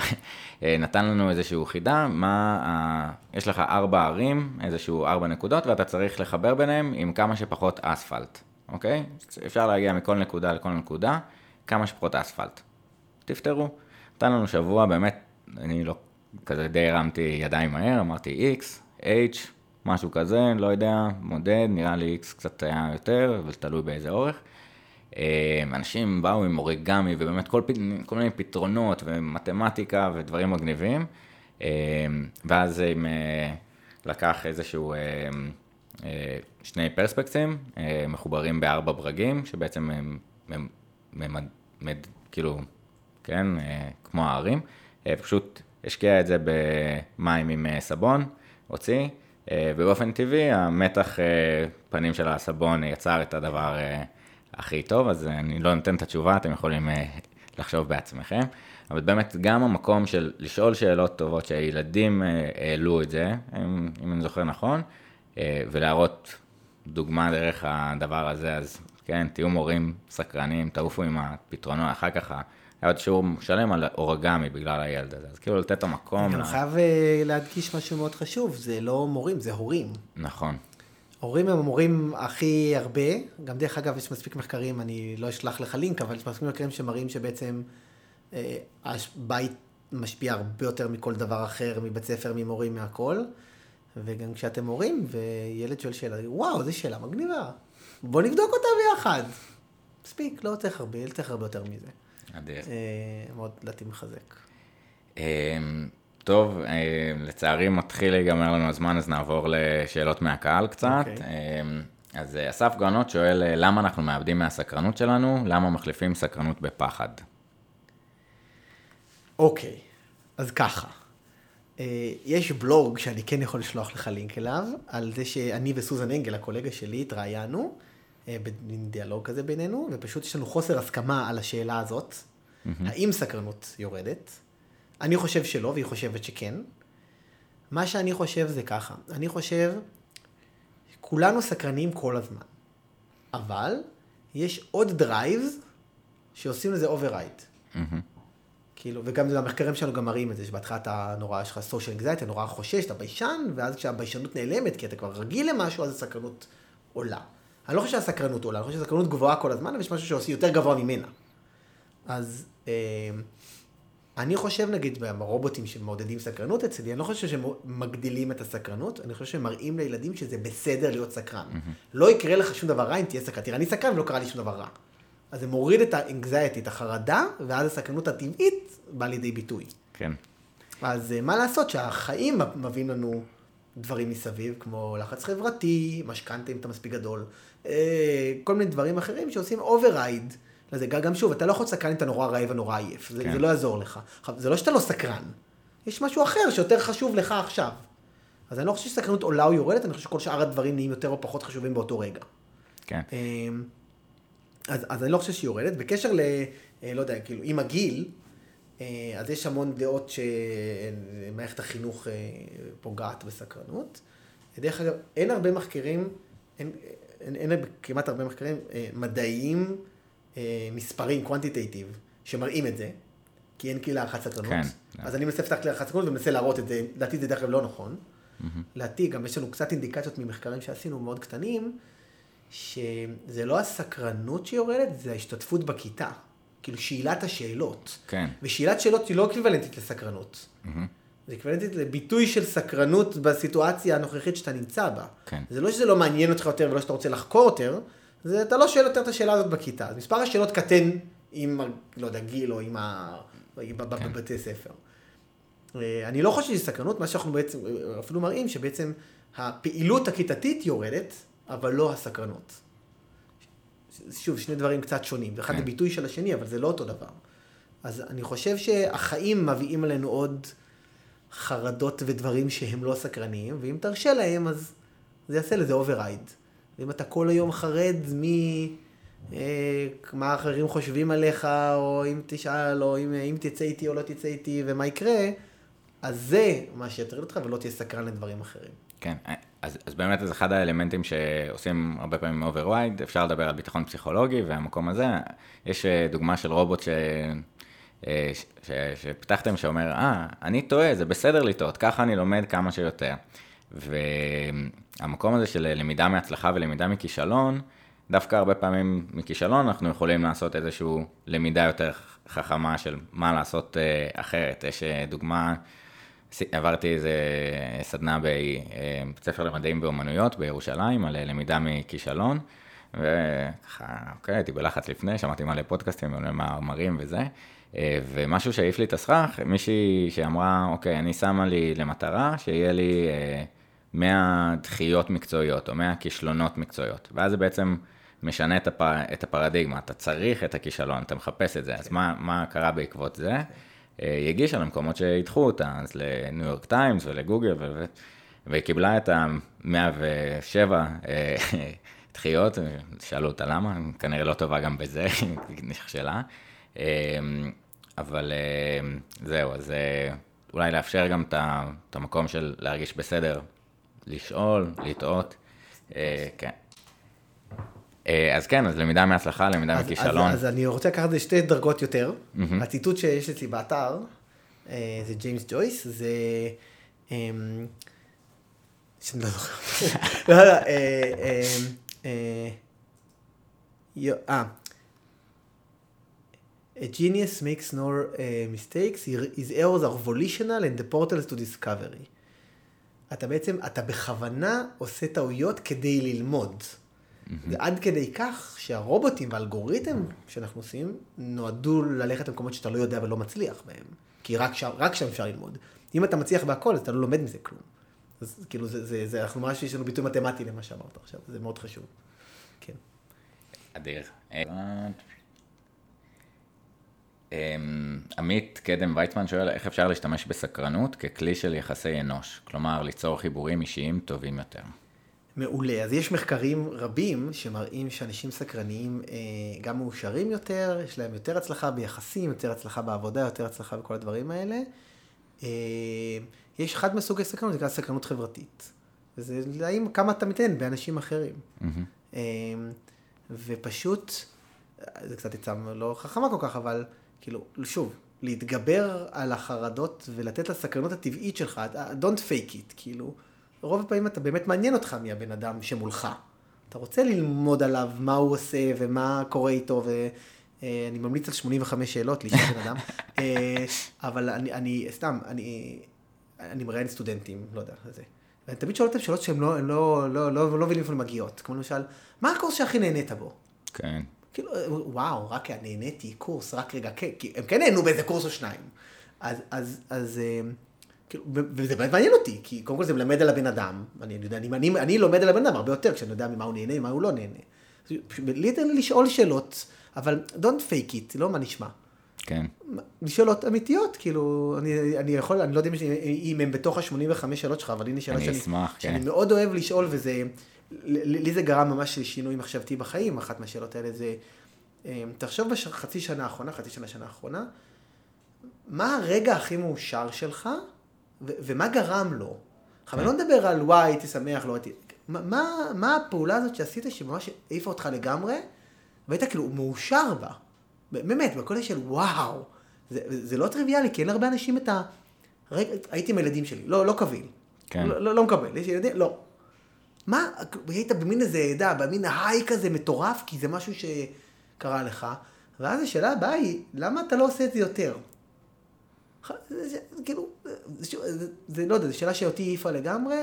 אה, נתן לנו איזשהו חידה, מה, ה- יש לך ארבע ערים, איזשהו ארבע נקודות, ואתה צריך לחבר ביניהם עם כמה שפחות אספלט, אוקיי? אפשר להגיע מכל נקודה לכל נקודה, כמה שפחות אספלט. תפתרו. נתן לנו שבוע, באמת, אני לא, כזה די הרמתי ידיים מהר, אמרתי X, H, משהו כזה, לא יודע, מודד, נראה לי X קצת היה יותר, אבל תלוי באיזה אורך. אה, אנשים באו עם אוריגמי ובאמת כל, כל מיני פתרונות ומתמטיקה ודברים מגניבים. אה, ואז הם אה, לקח איזשהו שני פרספקטים אה, מחוברים בארבע ברגים, שבעצם הם, הם, ממד, מד, כאילו, כן, כמו הערים, פשוט השקיע את זה במים עם סבון, הוציא, ובאופן טבעי המתח פנים של הסבון יצר את הדבר הכי טוב, אז אני לא נותן את התשובה, אתם יכולים אה, לחשוב בעצמכם. אבל באמת גם המקום של לשאול שאלות טובות שהילדים אה, העלו את זה, אם, אם אני זוכר נכון, אה, ולהראות דוגמה דרך הדבר הזה, אז כן, תהיו מורים סקרנים, תעופו עם הפתרונות, אחר כך היה עוד שיעור שלם על אורגמי בגלל הילד הזה, אז כאילו לתת את המקום. אני גם ל- חייב אה, להדגיש משהו מאוד חשוב, זה לא מורים, זה הורים. נכון, הורים הם המורים הכי הרבה, גם דרך אגב יש מספיק מחקרים, אני לא אשלח לך לינק, אבל יש מספיק מחקרים שמראים שבעצם אה, הבית משפיע הרבה יותר מכל דבר אחר, מבית ספר, ממורים, מהכל. וגם כשאתם הורים וילד שואל שאלה, וואו, זו שאלה מגניבה, בוא נבדוק אותה ביחד. מספיק, לא צריך הרבה, לא צריך הרבה יותר מזה. אדיר. אה, מאוד לדעתי מחזק. טוב, אה, לצערי מתחיל להיגמר לנו הזמן, אז נעבור לשאלות מהקהל קצת. אוקיי. אמ, אז אה, אסף גרנות שואל, אה, למה אנחנו מאבדים מהסקרנות שלנו? למה מחליפים סקרנות בפחד? אוקיי, אז ככה. אה, יש בלוג שאני כן יכול לשלוח לך לינק אליו, על זה שאני וסוזן אנגל, הקולגה שלי, התראיינו, אה, במין דיאלוג כזה בינינו, ופשוט יש לנו חוסר הסכמה על השאלה הזאת, האם סקרנות יורדת? אני חושב שלא, והיא חושבת שכן. מה שאני חושב זה ככה, אני חושב, כולנו סקרנים כל הזמן, אבל יש עוד drives שעושים לזה override. כאילו, וגם המחקרים שלנו גם מראים את זה, שבהתחלה אתה נורא, יש לך social anxiety, אתה נורא חושש, אתה ביישן, ואז כשהביישנות נעלמת, כי אתה כבר רגיל למשהו, אז הסקרנות עולה. אני לא חושב שהסקרנות עולה, אני חושב שהסקרנות גבוהה כל הזמן, ויש משהו שעושה יותר גבוה ממנה. אז אה, אני חושב, נגיד, ברובוטים שמעודדים סקרנות אצלי, אני לא חושב שהם מגדילים את הסקרנות, אני חושב שהם מראים לילדים שזה בסדר להיות סקרן. לא יקרה לך שום דבר רע אם תהיה סקרן. תראה, אני סקרן ולא קרה לי שום דבר רע. אז זה מוריד את ה anxiety, את החרדה, ואז הסקרנות הטבעית באה לידי ביטוי. כן. אז אה, מה לעשות שהחיים מביאים לנו דברים מסביב, כמו לחץ חברתי, משכנתה אם אתה מספיק גדול, אה, כל מיני דברים אחרים שעושים אוברייד לזה. גם שוב, אתה לא יכול להיות סקרן אם אתה נורא רעב ונורא עייף, זה, כן. זה לא יעזור לך. זה לא שאתה לא סקרן, יש משהו אחר שיותר חשוב לך עכשיו. אז אני לא חושב שסקרנות עולה או יורדת, אני חושב שכל שאר הדברים נהיים יותר או פחות חשובים באותו רגע. כן. אמ, אז, אז אני לא חושב שהיא יורדת. בקשר ל... אה, לא יודע, כאילו, עם הגיל, אה, אז יש המון דעות שמערכת החינוך אה, פוגעת בסקרנות. דרך אגב, אין הרבה מחקרים, אין, אין, אין כמעט הרבה מחקרים מדעיים, אה, מספרים, quantitative, שמראים את זה, כי אין כלי להערכת סקרנות. כן. אז אני מנסה לפתח כלי להערכת סקרנות ומנסה להראות את זה, לדעתי זה דרך אגב לא נכון. לדעתי גם יש לנו קצת אינדיקציות ממחקרים שעשינו מאוד קטנים, שזה לא הסקרנות שיורדת, זה ההשתתפות בכיתה. כאילו שאלת השאלות. כן. ושאלת שאלות היא לא אקוויוולנטית לסקרנות. זה אקוויוולנטית לביטוי של סקרנות בסיטואציה הנוכחית שאתה נמצא בה. כן. זה לא שזה לא מעניין אותך יותר ולא שאתה רוצה לחקור יותר, זה אתה לא שואל יותר את השאלה הזאת בכיתה. אז מספר השאלות קטן עם, לא יודע, גיל או עם ה... כן. בבתי ספר. אה, אני לא חושב שזה סקרנות, מה שאנחנו בעצם אפילו מראים שבעצם הפעילות הכיתתית יורדת, אבל לא הסקרנות. שוב, שני דברים קצת שונים. זה אחד כן. הביטוי של השני, אבל זה לא אותו דבר. אז אני חושב שהחיים מביאים עלינו עוד חרדות ודברים שהם לא סקרניים, ואם תרשה להם, אז זה יעשה לזה override. ואם אתה כל היום חרד מ... אה, מה אחרים חושבים עליך, או אם תשאל, או אם, אם תצא איתי או לא תצא איתי, ומה יקרה, אז זה מה שיטריד אותך, ולא תהיה סקרן לדברים אחרים. כן, אז, אז באמת זה אחד האלמנטים שעושים הרבה פעמים overwide, אפשר לדבר על ביטחון פסיכולוגי, והמקום הזה, יש אה, דוגמה של רובוט ש... אה, ש, ש, שפתחתם שאומר, אה, אני טועה, זה בסדר לטעות, ככה אני לומד כמה שיותר. והמקום הזה של למידה מהצלחה ולמידה מכישלון, דווקא הרבה פעמים מכישלון אנחנו יכולים לעשות איזושהי למידה יותר חכמה של מה לעשות אה, אחרת. יש דוגמה, עברתי איזה סדנה בבית ספר למדעים באומנויות בירושלים על למידה מכישלון, וככה, אוקיי, הייתי בלחץ לפני, שמעתי מלא פודקאסטים, מלא מאמרים וזה, ומשהו שהעיף לי את הסכך, מישהי שאמרה, אוקיי, אני שמה לי למטרה שיהיה לי 100 דחיות מקצועיות או 100 כישלונות מקצועיות, ואז זה בעצם משנה את, הפ... את הפרדיגמה, אתה צריך את הכישלון, אתה מחפש את זה, אז מה, מה קרה בעקבות זה? היא הגישה למקומות שידחו אותה, אז לניו יורק טיימס ולגוגל, ו... והיא קיבלה את ה-107 דחיות, שאלו אותה למה, כנראה לא טובה גם בזה, היא נכשלה. אבל זהו, אז אולי לאפשר גם את המקום של להרגיש בסדר, לשאול, לטעות, כן. אז כן, אז למידה מהצלחה, למידה אז, מכישלון. אז, אז אני רוצה לקחת את זה שתי דרגות יותר. Mm-hmm. הציטוט שיש אצלי באתר, זה ג'יימס ג'ויס, זה... שאני לא זוכר. לא, לא, אה, A genius makes no uh, mistakes, his errors are volitional and the portals to discovery. אתה בעצם, אתה בכוונה עושה טעויות כדי ללמוד. זה עד כדי כך שהרובוטים והאלגוריתם שאנחנו עושים נועדו ללכת למקומות שאתה לא יודע ולא מצליח בהם. כי רק שם, רק שם אפשר ללמוד. אם אתה מצליח בהכל, אז אתה לא לומד מזה כלום. אז כאילו, זה, זה, זה, אנחנו ממש, יש לנו ביטוי מתמטי למה שאמרת עכשיו, זה מאוד חשוב. כן. אדיר. עמית קדם ויצמן שואל, איך אפשר להשתמש בסקרנות ככלי של יחסי אנוש? כלומר, ליצור חיבורים אישיים טובים יותר. מעולה. אז יש מחקרים רבים שמראים שאנשים סקרניים אה, גם מאושרים יותר, יש להם יותר הצלחה ביחסים, יותר הצלחה בעבודה, יותר הצלחה בכל הדברים האלה. אה, יש אחד מסוגי סקרנות, זה נקרא סקרנות חברתית. וזה האם כמה אתה מתעניין באנשים אחרים. Mm-hmm. ופשוט, זה קצת יצא לא חכמה כל כך, אבל כאילו, שוב, להתגבר על החרדות ולתת לסקרנות הטבעית שלך, don't fake it, כאילו. רוב הפעמים אתה באמת מעניין אותך מי הבן אדם שמולך. אתה רוצה ללמוד עליו מה הוא עושה ומה קורה איתו, ואני ממליץ על 85 שאלות לשאול בן אדם, אבל אני, אני סתם, אני, אני מראיין סטודנטים, לא יודע, זה. ואני תמיד שואל אותם שאלות שהן לא, לא, לא, לא, לא מבינים איפה הן מגיעות. כמו למשל, מה הקורס שהכי נהנית בו? כן. כאילו, וואו, רק נהניתי, קורס, רק רגע, כן, כי הם כן נהנו באיזה קורס או שניים. אז, אז, אז, כאילו, וזה באמת מעניין אותי, כי קודם כל זה מלמד על הבן אדם, אני, יודע, אני, אני, אני לומד על הבן אדם הרבה יותר, כשאני יודע ממה הוא נהנה, ממה הוא לא נהנה. לי תן לי לשאול שאלות, אבל don't fake it, לא מה נשמע. כן. שאלות אמיתיות, כאילו, אני, אני יכול, אני לא יודע אם הם בתוך ה-85 שאלות שלך, אבל הנה שאלה שאני, אשמח, שאני כן. מאוד אוהב לשאול, וזה, לי זה גרם ממש לשינוי מחשבתי בחיים, אחת מהשאלות האלה זה, תחשוב בחצי שנה האחרונה, חצי שנה, שנה האחרונה, מה הרגע הכי מאושר שלך, ו- ומה גרם לו? עכשיו, אני לא מדבר על וואי, הייתי שמח, לא הייתי... מה, מה הפעולה הזאת שעשית שממש העיפה אותך לגמרי, והיית כאילו מאושר בה? באמת, בקודש של וואו. זה, זה לא טריוויאלי, כי אין להרבה אנשים את ה... רגע, הייתי עם הילדים שלי, לא, לא קביל. כן. לא, לא, לא מקבל, יש ילדים, לא. מה, היית במין איזה עדה, במין היי כזה מטורף, כי זה משהו שקרה לך, ואז השאלה הבאה היא, למה אתה לא עושה את זה יותר? זה, כאילו, זה, זה, זה לא יודע, זו שאלה שאותי העיפה לגמרי,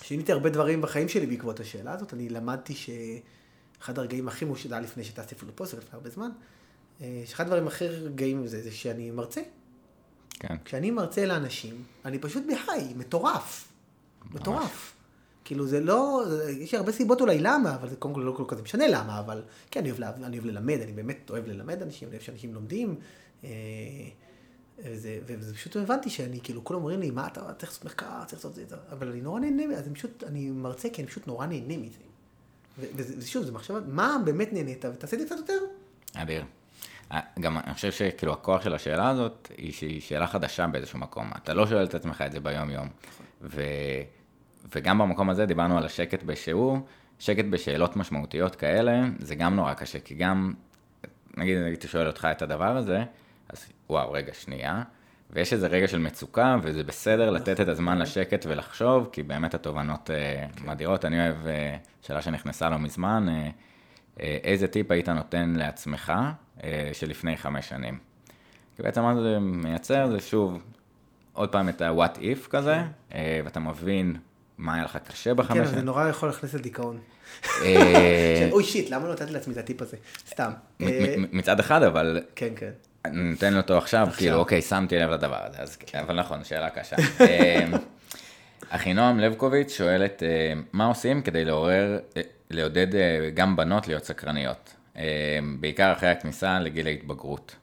ושיניתי הרבה דברים בחיים שלי בעקבות השאלה הזאת. אני למדתי שאחד הרגעים הכי מאושרים, לפני שטסתי אפילו פוסט, לפני הרבה זמן, שאחד הדברים הכי רגעים זה, זה שאני מרצה. כן. כשאני מרצה לאנשים, אני פשוט בהיי, מטורף. מטורף. כאילו זה לא, יש הרבה סיבות אולי למה, אבל זה קודם כל לא כל כך משנה למה, אבל כן, אני אוהב, אני אוהב ללמד, אני באמת אוהב ללמד אנשים, אני אוהב שאנשים לומדים. וזה, וזה פשוט הבנתי שאני, כאילו, כולם אומרים לי, מה אתה צריך לעשות מחקר, צריך לעשות את זה, אבל אני נורא נהנה, אז אני פשוט, אני מרצה כי אני פשוט נורא נהנה מזה. ושוב, זו מחשבה, מה באמת נהנית, ותעשה את זה קצת יותר. אדיר. אה, גם אני חושב שכאילו הכוח של השאלה הזאת היא שהיא שאלה חדשה באיזשהו מקום. אתה לא שואל את עצמך את זה ביום-יום. ו... וגם במקום הזה דיברנו על השקט בשיעור, שקט בשאלות משמעותיות כאלה, זה גם נורא קשה, כי גם, נגיד הייתי שואל אותך את הדבר הזה, אז וואו, רגע, שנייה, ויש איזה רגע של מצוקה, וזה בסדר לתת את הזמן לשקט ולחשוב, כי באמת התובנות אה, מדהירות. אני אוהב, אה, שאלה שנכנסה לא מזמן, אה, אה, איזה טיפ היית נותן לעצמך אה, שלפני חמש שנים? כי בעצם מה זה מייצר, זה שוב, עוד פעם את ה-what if כזה, אה, ואתה מבין מה היה לך קשה כן, בחמש אבל זה שנים. נורא יכול להכניס לדיכאון. אה, אוי שיט, למה לא נתתי לעצמי את הטיפ הזה? סתם. אה, מצד אחד, אבל כן, כן. נותן אותו עכשיו, כאילו, אוקיי, שמתי לב לדבר הזה, אז אבל נכון, שאלה קשה. אחינועם לבקוביץ' שואלת, מה עושים כדי לעורר, לעודד גם בנות להיות סקרניות? בעיקר אחרי הכניסה לגיל ההתבגרות.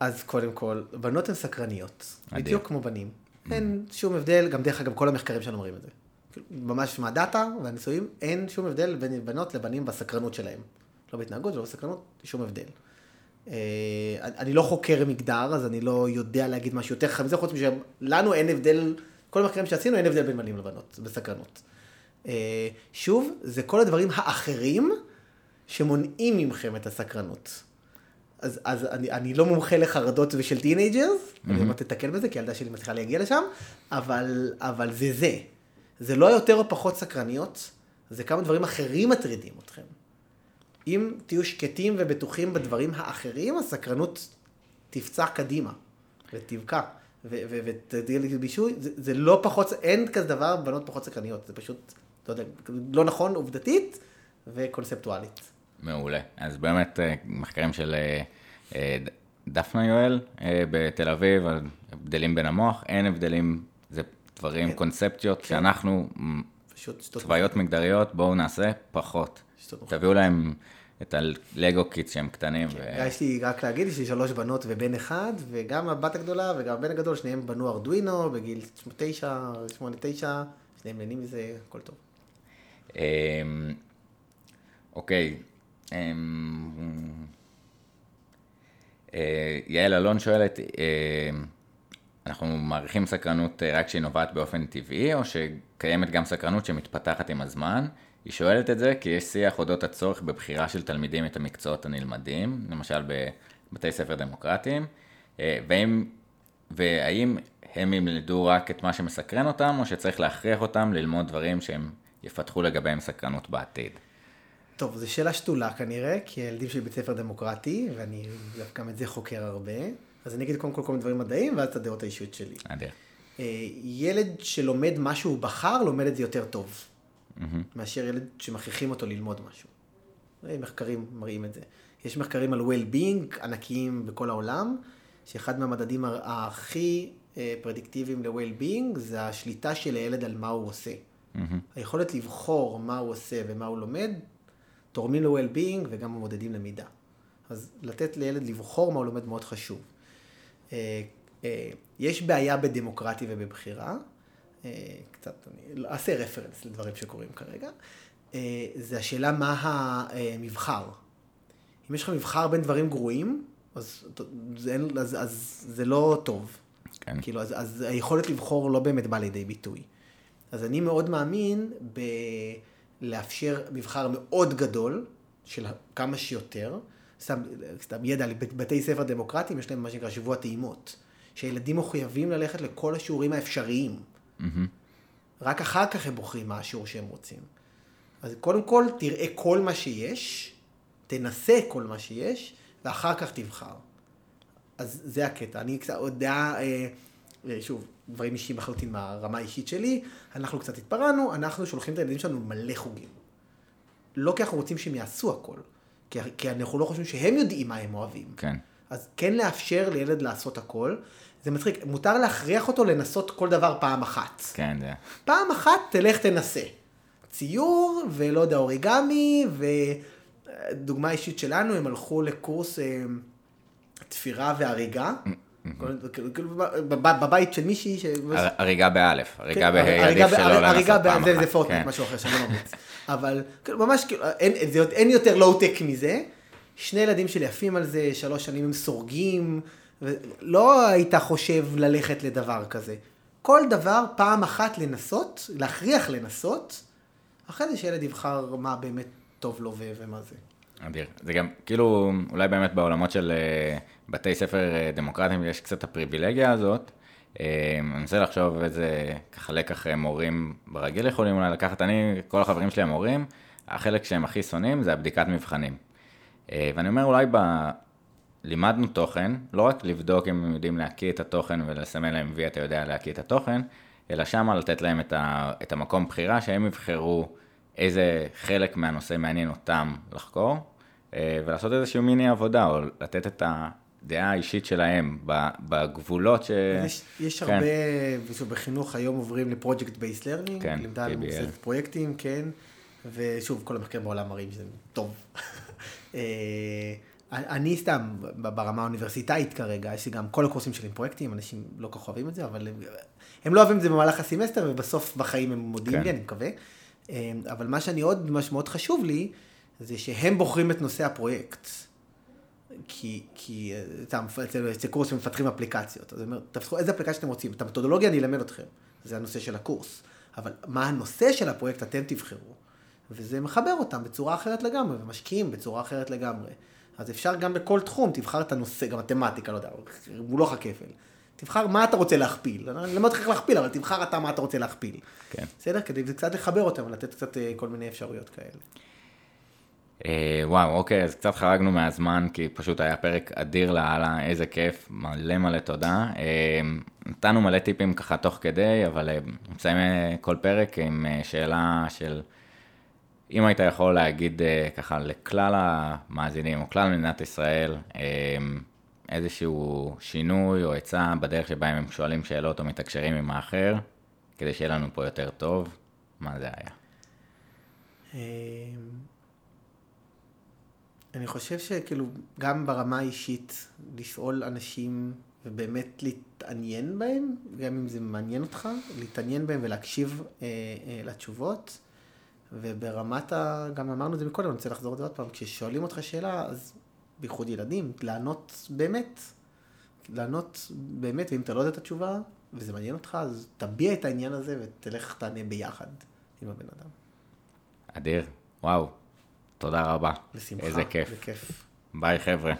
אז קודם כל, בנות הן סקרניות, מדהים. בדיוק כמו בנים. אין שום הבדל, גם דרך אגב כל המחקרים שלנו אומרים את זה. ממש מהדאטה והניסויים, אין שום הבדל בין בנות לבנים בסקרנות שלהם. לא בהתנהגות ולא בסקרנות, שום הבדל. אה, אני אני לא חוקר מגדר, אז אני לא יודע להגיד משהו יותר חכם מזה, חוץ משלנו אין הבדל, כל המחקרים שעשינו אין הבדל בין בנים לבנות, בסקרנות. אה, שוב, זה כל הדברים האחרים שמונעים מכם את הסקרנות. אז, אז אני, אני לא מומחה לחרדות ושל teenagers, mm-hmm. אני עוד תתקל בזה, כי הילדה שלי מצליחה להגיע לשם, אבל, אבל זה זה. זה לא יותר או פחות סקרניות, זה כמה דברים אחרים מטרידים אתכם. אם תהיו שקטים ובטוחים בדברים האחרים, הסקרנות תפצח קדימה ותבקע ו- ו- ותגיע לידי בישוי. זה, זה לא פחות, אין כזה דבר בנות פחות סקרניות, זה פשוט, לא יודע, לא נכון עובדתית וקונספטואלית. מעולה. אז באמת, אה, מחקרים של אה, אה, דפנה יואל בתל אביב, על הבדלים בין המוח, אין הבדלים, זה דברים, כן. קונספציות, שאנחנו, פשוט שטות צבאיות מגדריות, בואו נעשה פחות. תביאו להם את הלגו kits שהם קטנים. ו- יש לי רק להגיד, יש לי שלוש בנות ובן אחד, וגם הבת הגדולה וגם הבן הגדול, שניהם בנו ארדואינו בגיל תשע, שמונה, תשע, שניהם נהנים מזה, הכל טוב. אמ, אוקיי. אמ, אה, יעל אלון שואלת, אה, אנחנו מעריכים סקרנות אה, רק שהיא נובעת באופן טבעי, או שקיימת גם סקרנות שמתפתחת עם הזמן? היא שואלת את זה כי יש שיח אודות הצורך בבחירה של תלמידים את המקצועות הנלמדים, למשל בבתי ספר דמוקרטיים, והאם, והאם הם ילמדו רק את מה שמסקרן אותם, או שצריך להכריח אותם ללמוד דברים שהם יפתחו לגביהם סקרנות בעתיד. טוב, זו שאלה שתולה כנראה, כי הילדים שלי בית ספר דמוקרטי, ואני גם את זה חוקר הרבה. אז אני אגיד קודם כל כל מיני דברים מדעיים, ואז את הדעות האישיות שלי. אדיר. אה, ילד שלומד מה שהוא בחר, לומד את זה יותר טוב, מאשר ילד שמכריחים אותו ללמוד משהו. אה, מחקרים מראים את זה. יש מחקרים על well-being ענקיים בכל העולם, שאחד מהמדדים הכי אה, פרדיקטיביים ל-well-being זה השליטה של הילד על מה הוא עושה. היכולת לבחור מה הוא עושה ומה הוא לומד, תורמים ל-well-being וגם מודדים למידה. אז לתת לילד לבחור מה הוא לומד מאוד חשוב. אה, אה, יש בעיה בדמוקרטיה ובבחירה, אה, קצת, אני אעשה רפרנס לדברים שקורים כרגע, זה השאלה מה המבחר. אם יש לך מבחר בין דברים גרועים, אז זה, אז, אז זה לא טוב. כן. כאילו, אז, אז היכולת לבחור לא באמת באה לידי ביטוי. אז אני מאוד מאמין בלאפשר מבחר מאוד גדול, של כמה שיותר, סתם, סתם ידע, בתי ספר דמוקרטיים יש להם מה שנקרא שבוע טעימות, שילדים מחויבים ללכת לכל השיעורים האפשריים. רק אחר כך הם בוחרים מה השיעור שהם רוצים. אז קודם כל, תראה כל מה שיש, תנסה כל מה שיש, ואחר כך תבחר. אז זה הקטע. אני קצת עוד דעה, אה, שוב, דברים אישיים לחלוטין מהרמה האישית שלי, אנחנו קצת התפרענו, אנחנו שולחים את הילדים שלנו מלא חוגים. לא כי אנחנו רוצים שהם יעשו הכל, כי, כי אנחנו לא חושבים שהם יודעים מה הם אוהבים. כן. אז כן לאפשר לילד לעשות הכל. זה מצחיק, מותר להכריח אותו לנסות כל דבר פעם אחת. כן, זה... פעם אחת תלך תנסה. ציור, ולא יודע, אוריגמי, ודוגמה אישית שלנו, הם הלכו לקורס אה, תפירה והריגה, כאילו, כאילו, בב- בבית של מישהי, ש- הר- הריגה באלף, הריגה כן, הריגה עדיף ב- שלא הר- לנסות הריגה פעם ב- זה- פורטנט, כן. משהו אחר שאני לא ממליץ. אבל כאילו, ממש כאילו, אין- יותר לואו-טק מזה. שני ילדים שלי עפים על זה, שלוש שנים הם סורגים, ולא היית חושב ללכת לדבר כזה. כל דבר פעם אחת לנסות, להכריח לנסות, אחרי זה שילד יבחר מה באמת טוב לו ומה זה. אדיר. זה גם, כאילו, אולי באמת בעולמות של אה, בתי ספר אה, דמוקרטיים יש קצת הפריבילגיה הזאת. אה, אני מנסה לחשוב איזה ככה לקח מורים ברגיל יכולים אולי לקחת. אני, כל החברים שלי המורים, החלק שהם הכי שונאים זה הבדיקת מבחנים. ואני אומר, אולי ב... לימדנו תוכן, לא רק לבדוק אם הם יודעים להקיא את התוכן ולסמן להם וי אתה יודע להקיא את התוכן, אלא שמה לתת להם את, ה, את המקום בחירה שהם יבחרו איזה חלק מהנושא מעניין אותם לחקור, ולעשות איזשהו מיני עבודה, או לתת את הדעה האישית שלהם בגבולות ש... יש, יש כן. הרבה, ושוב, בחינוך היום עוברים ל project based learning, כן, PBL. מבוססת פרויקטים, כן, ושוב, כל המחקרים בעולם מראים שזה טוב. אה, אני סתם, ברמה האוניברסיטאית כרגע, יש לי גם כל הקורסים שלי עם פרויקטים, אנשים לא כל כך אוהבים את זה, אבל הם, הם לא אוהבים את זה במהלך הסמסטר, ובסוף בחיים הם מודיעים כן. לי, אני מקווה. אה, אבל מה שאני עוד, מה שמאוד חשוב לי, זה שהם בוחרים את נושא הפרויקט. כי, כי אה, אצל אצל קורס שמפתחים אפליקציות, אז אני אומר, תפתחו איזה אפליקציה שאתם רוצים, את המתודולוגיה אני אלמד אתכם, זה הנושא של הקורס, אבל מה הנושא של הפרויקט אתם תבחרו, וזה מחבר אותם בצורה אחרת לגמרי, ומשקיעים בצורה אחרת לגמרי. אז אפשר גם בכל תחום, תבחר את הנושא, גם מתמטיקה, לא יודע, הוא לא כפל. תבחר מה אתה רוצה להכפיל, אני אותך איך להכפיל, אבל תבחר אתה מה אתה רוצה להכפיל. כן. בסדר? כדי קצת לחבר אותם, לתת קצת אה, כל מיני אפשרויות כאלה. אה, וואו, אוקיי, אז קצת חרגנו מהזמן, כי פשוט היה פרק אדיר לאללה, איזה כיף, מלא מלא תודה. אה, נתנו מלא טיפים ככה תוך כדי, אבל אה, נסיים כל פרק עם שאלה של, אם היית יכול להגיד ככה לכלל המאזינים, או כלל מדינת ישראל, איזשהו שינוי או עצה בדרך שבה הם שואלים שאלות או מתקשרים עם האחר, כדי שיהיה לנו פה יותר טוב, מה זה היה? אני חושב שכאילו, גם ברמה האישית, לשאול אנשים ובאמת להתעניין בהם, גם אם זה מעניין אותך, להתעניין בהם ולהקשיב אה, אה, לתשובות. וברמת ה... גם אמרנו את זה מקודם, אני רוצה לחזור על זה עוד פעם, כששואלים אותך שאלה, אז בייחוד ילדים, לענות באמת. לענות באמת, ואם אתה לא יודע את התשובה, וזה מעניין אותך, אז תביע את העניין הזה ותלך תענה ביחד עם הבן אדם. אדיר, וואו, תודה רבה. בשמחה. איזה כיף. בכיף. ביי חבר'ה.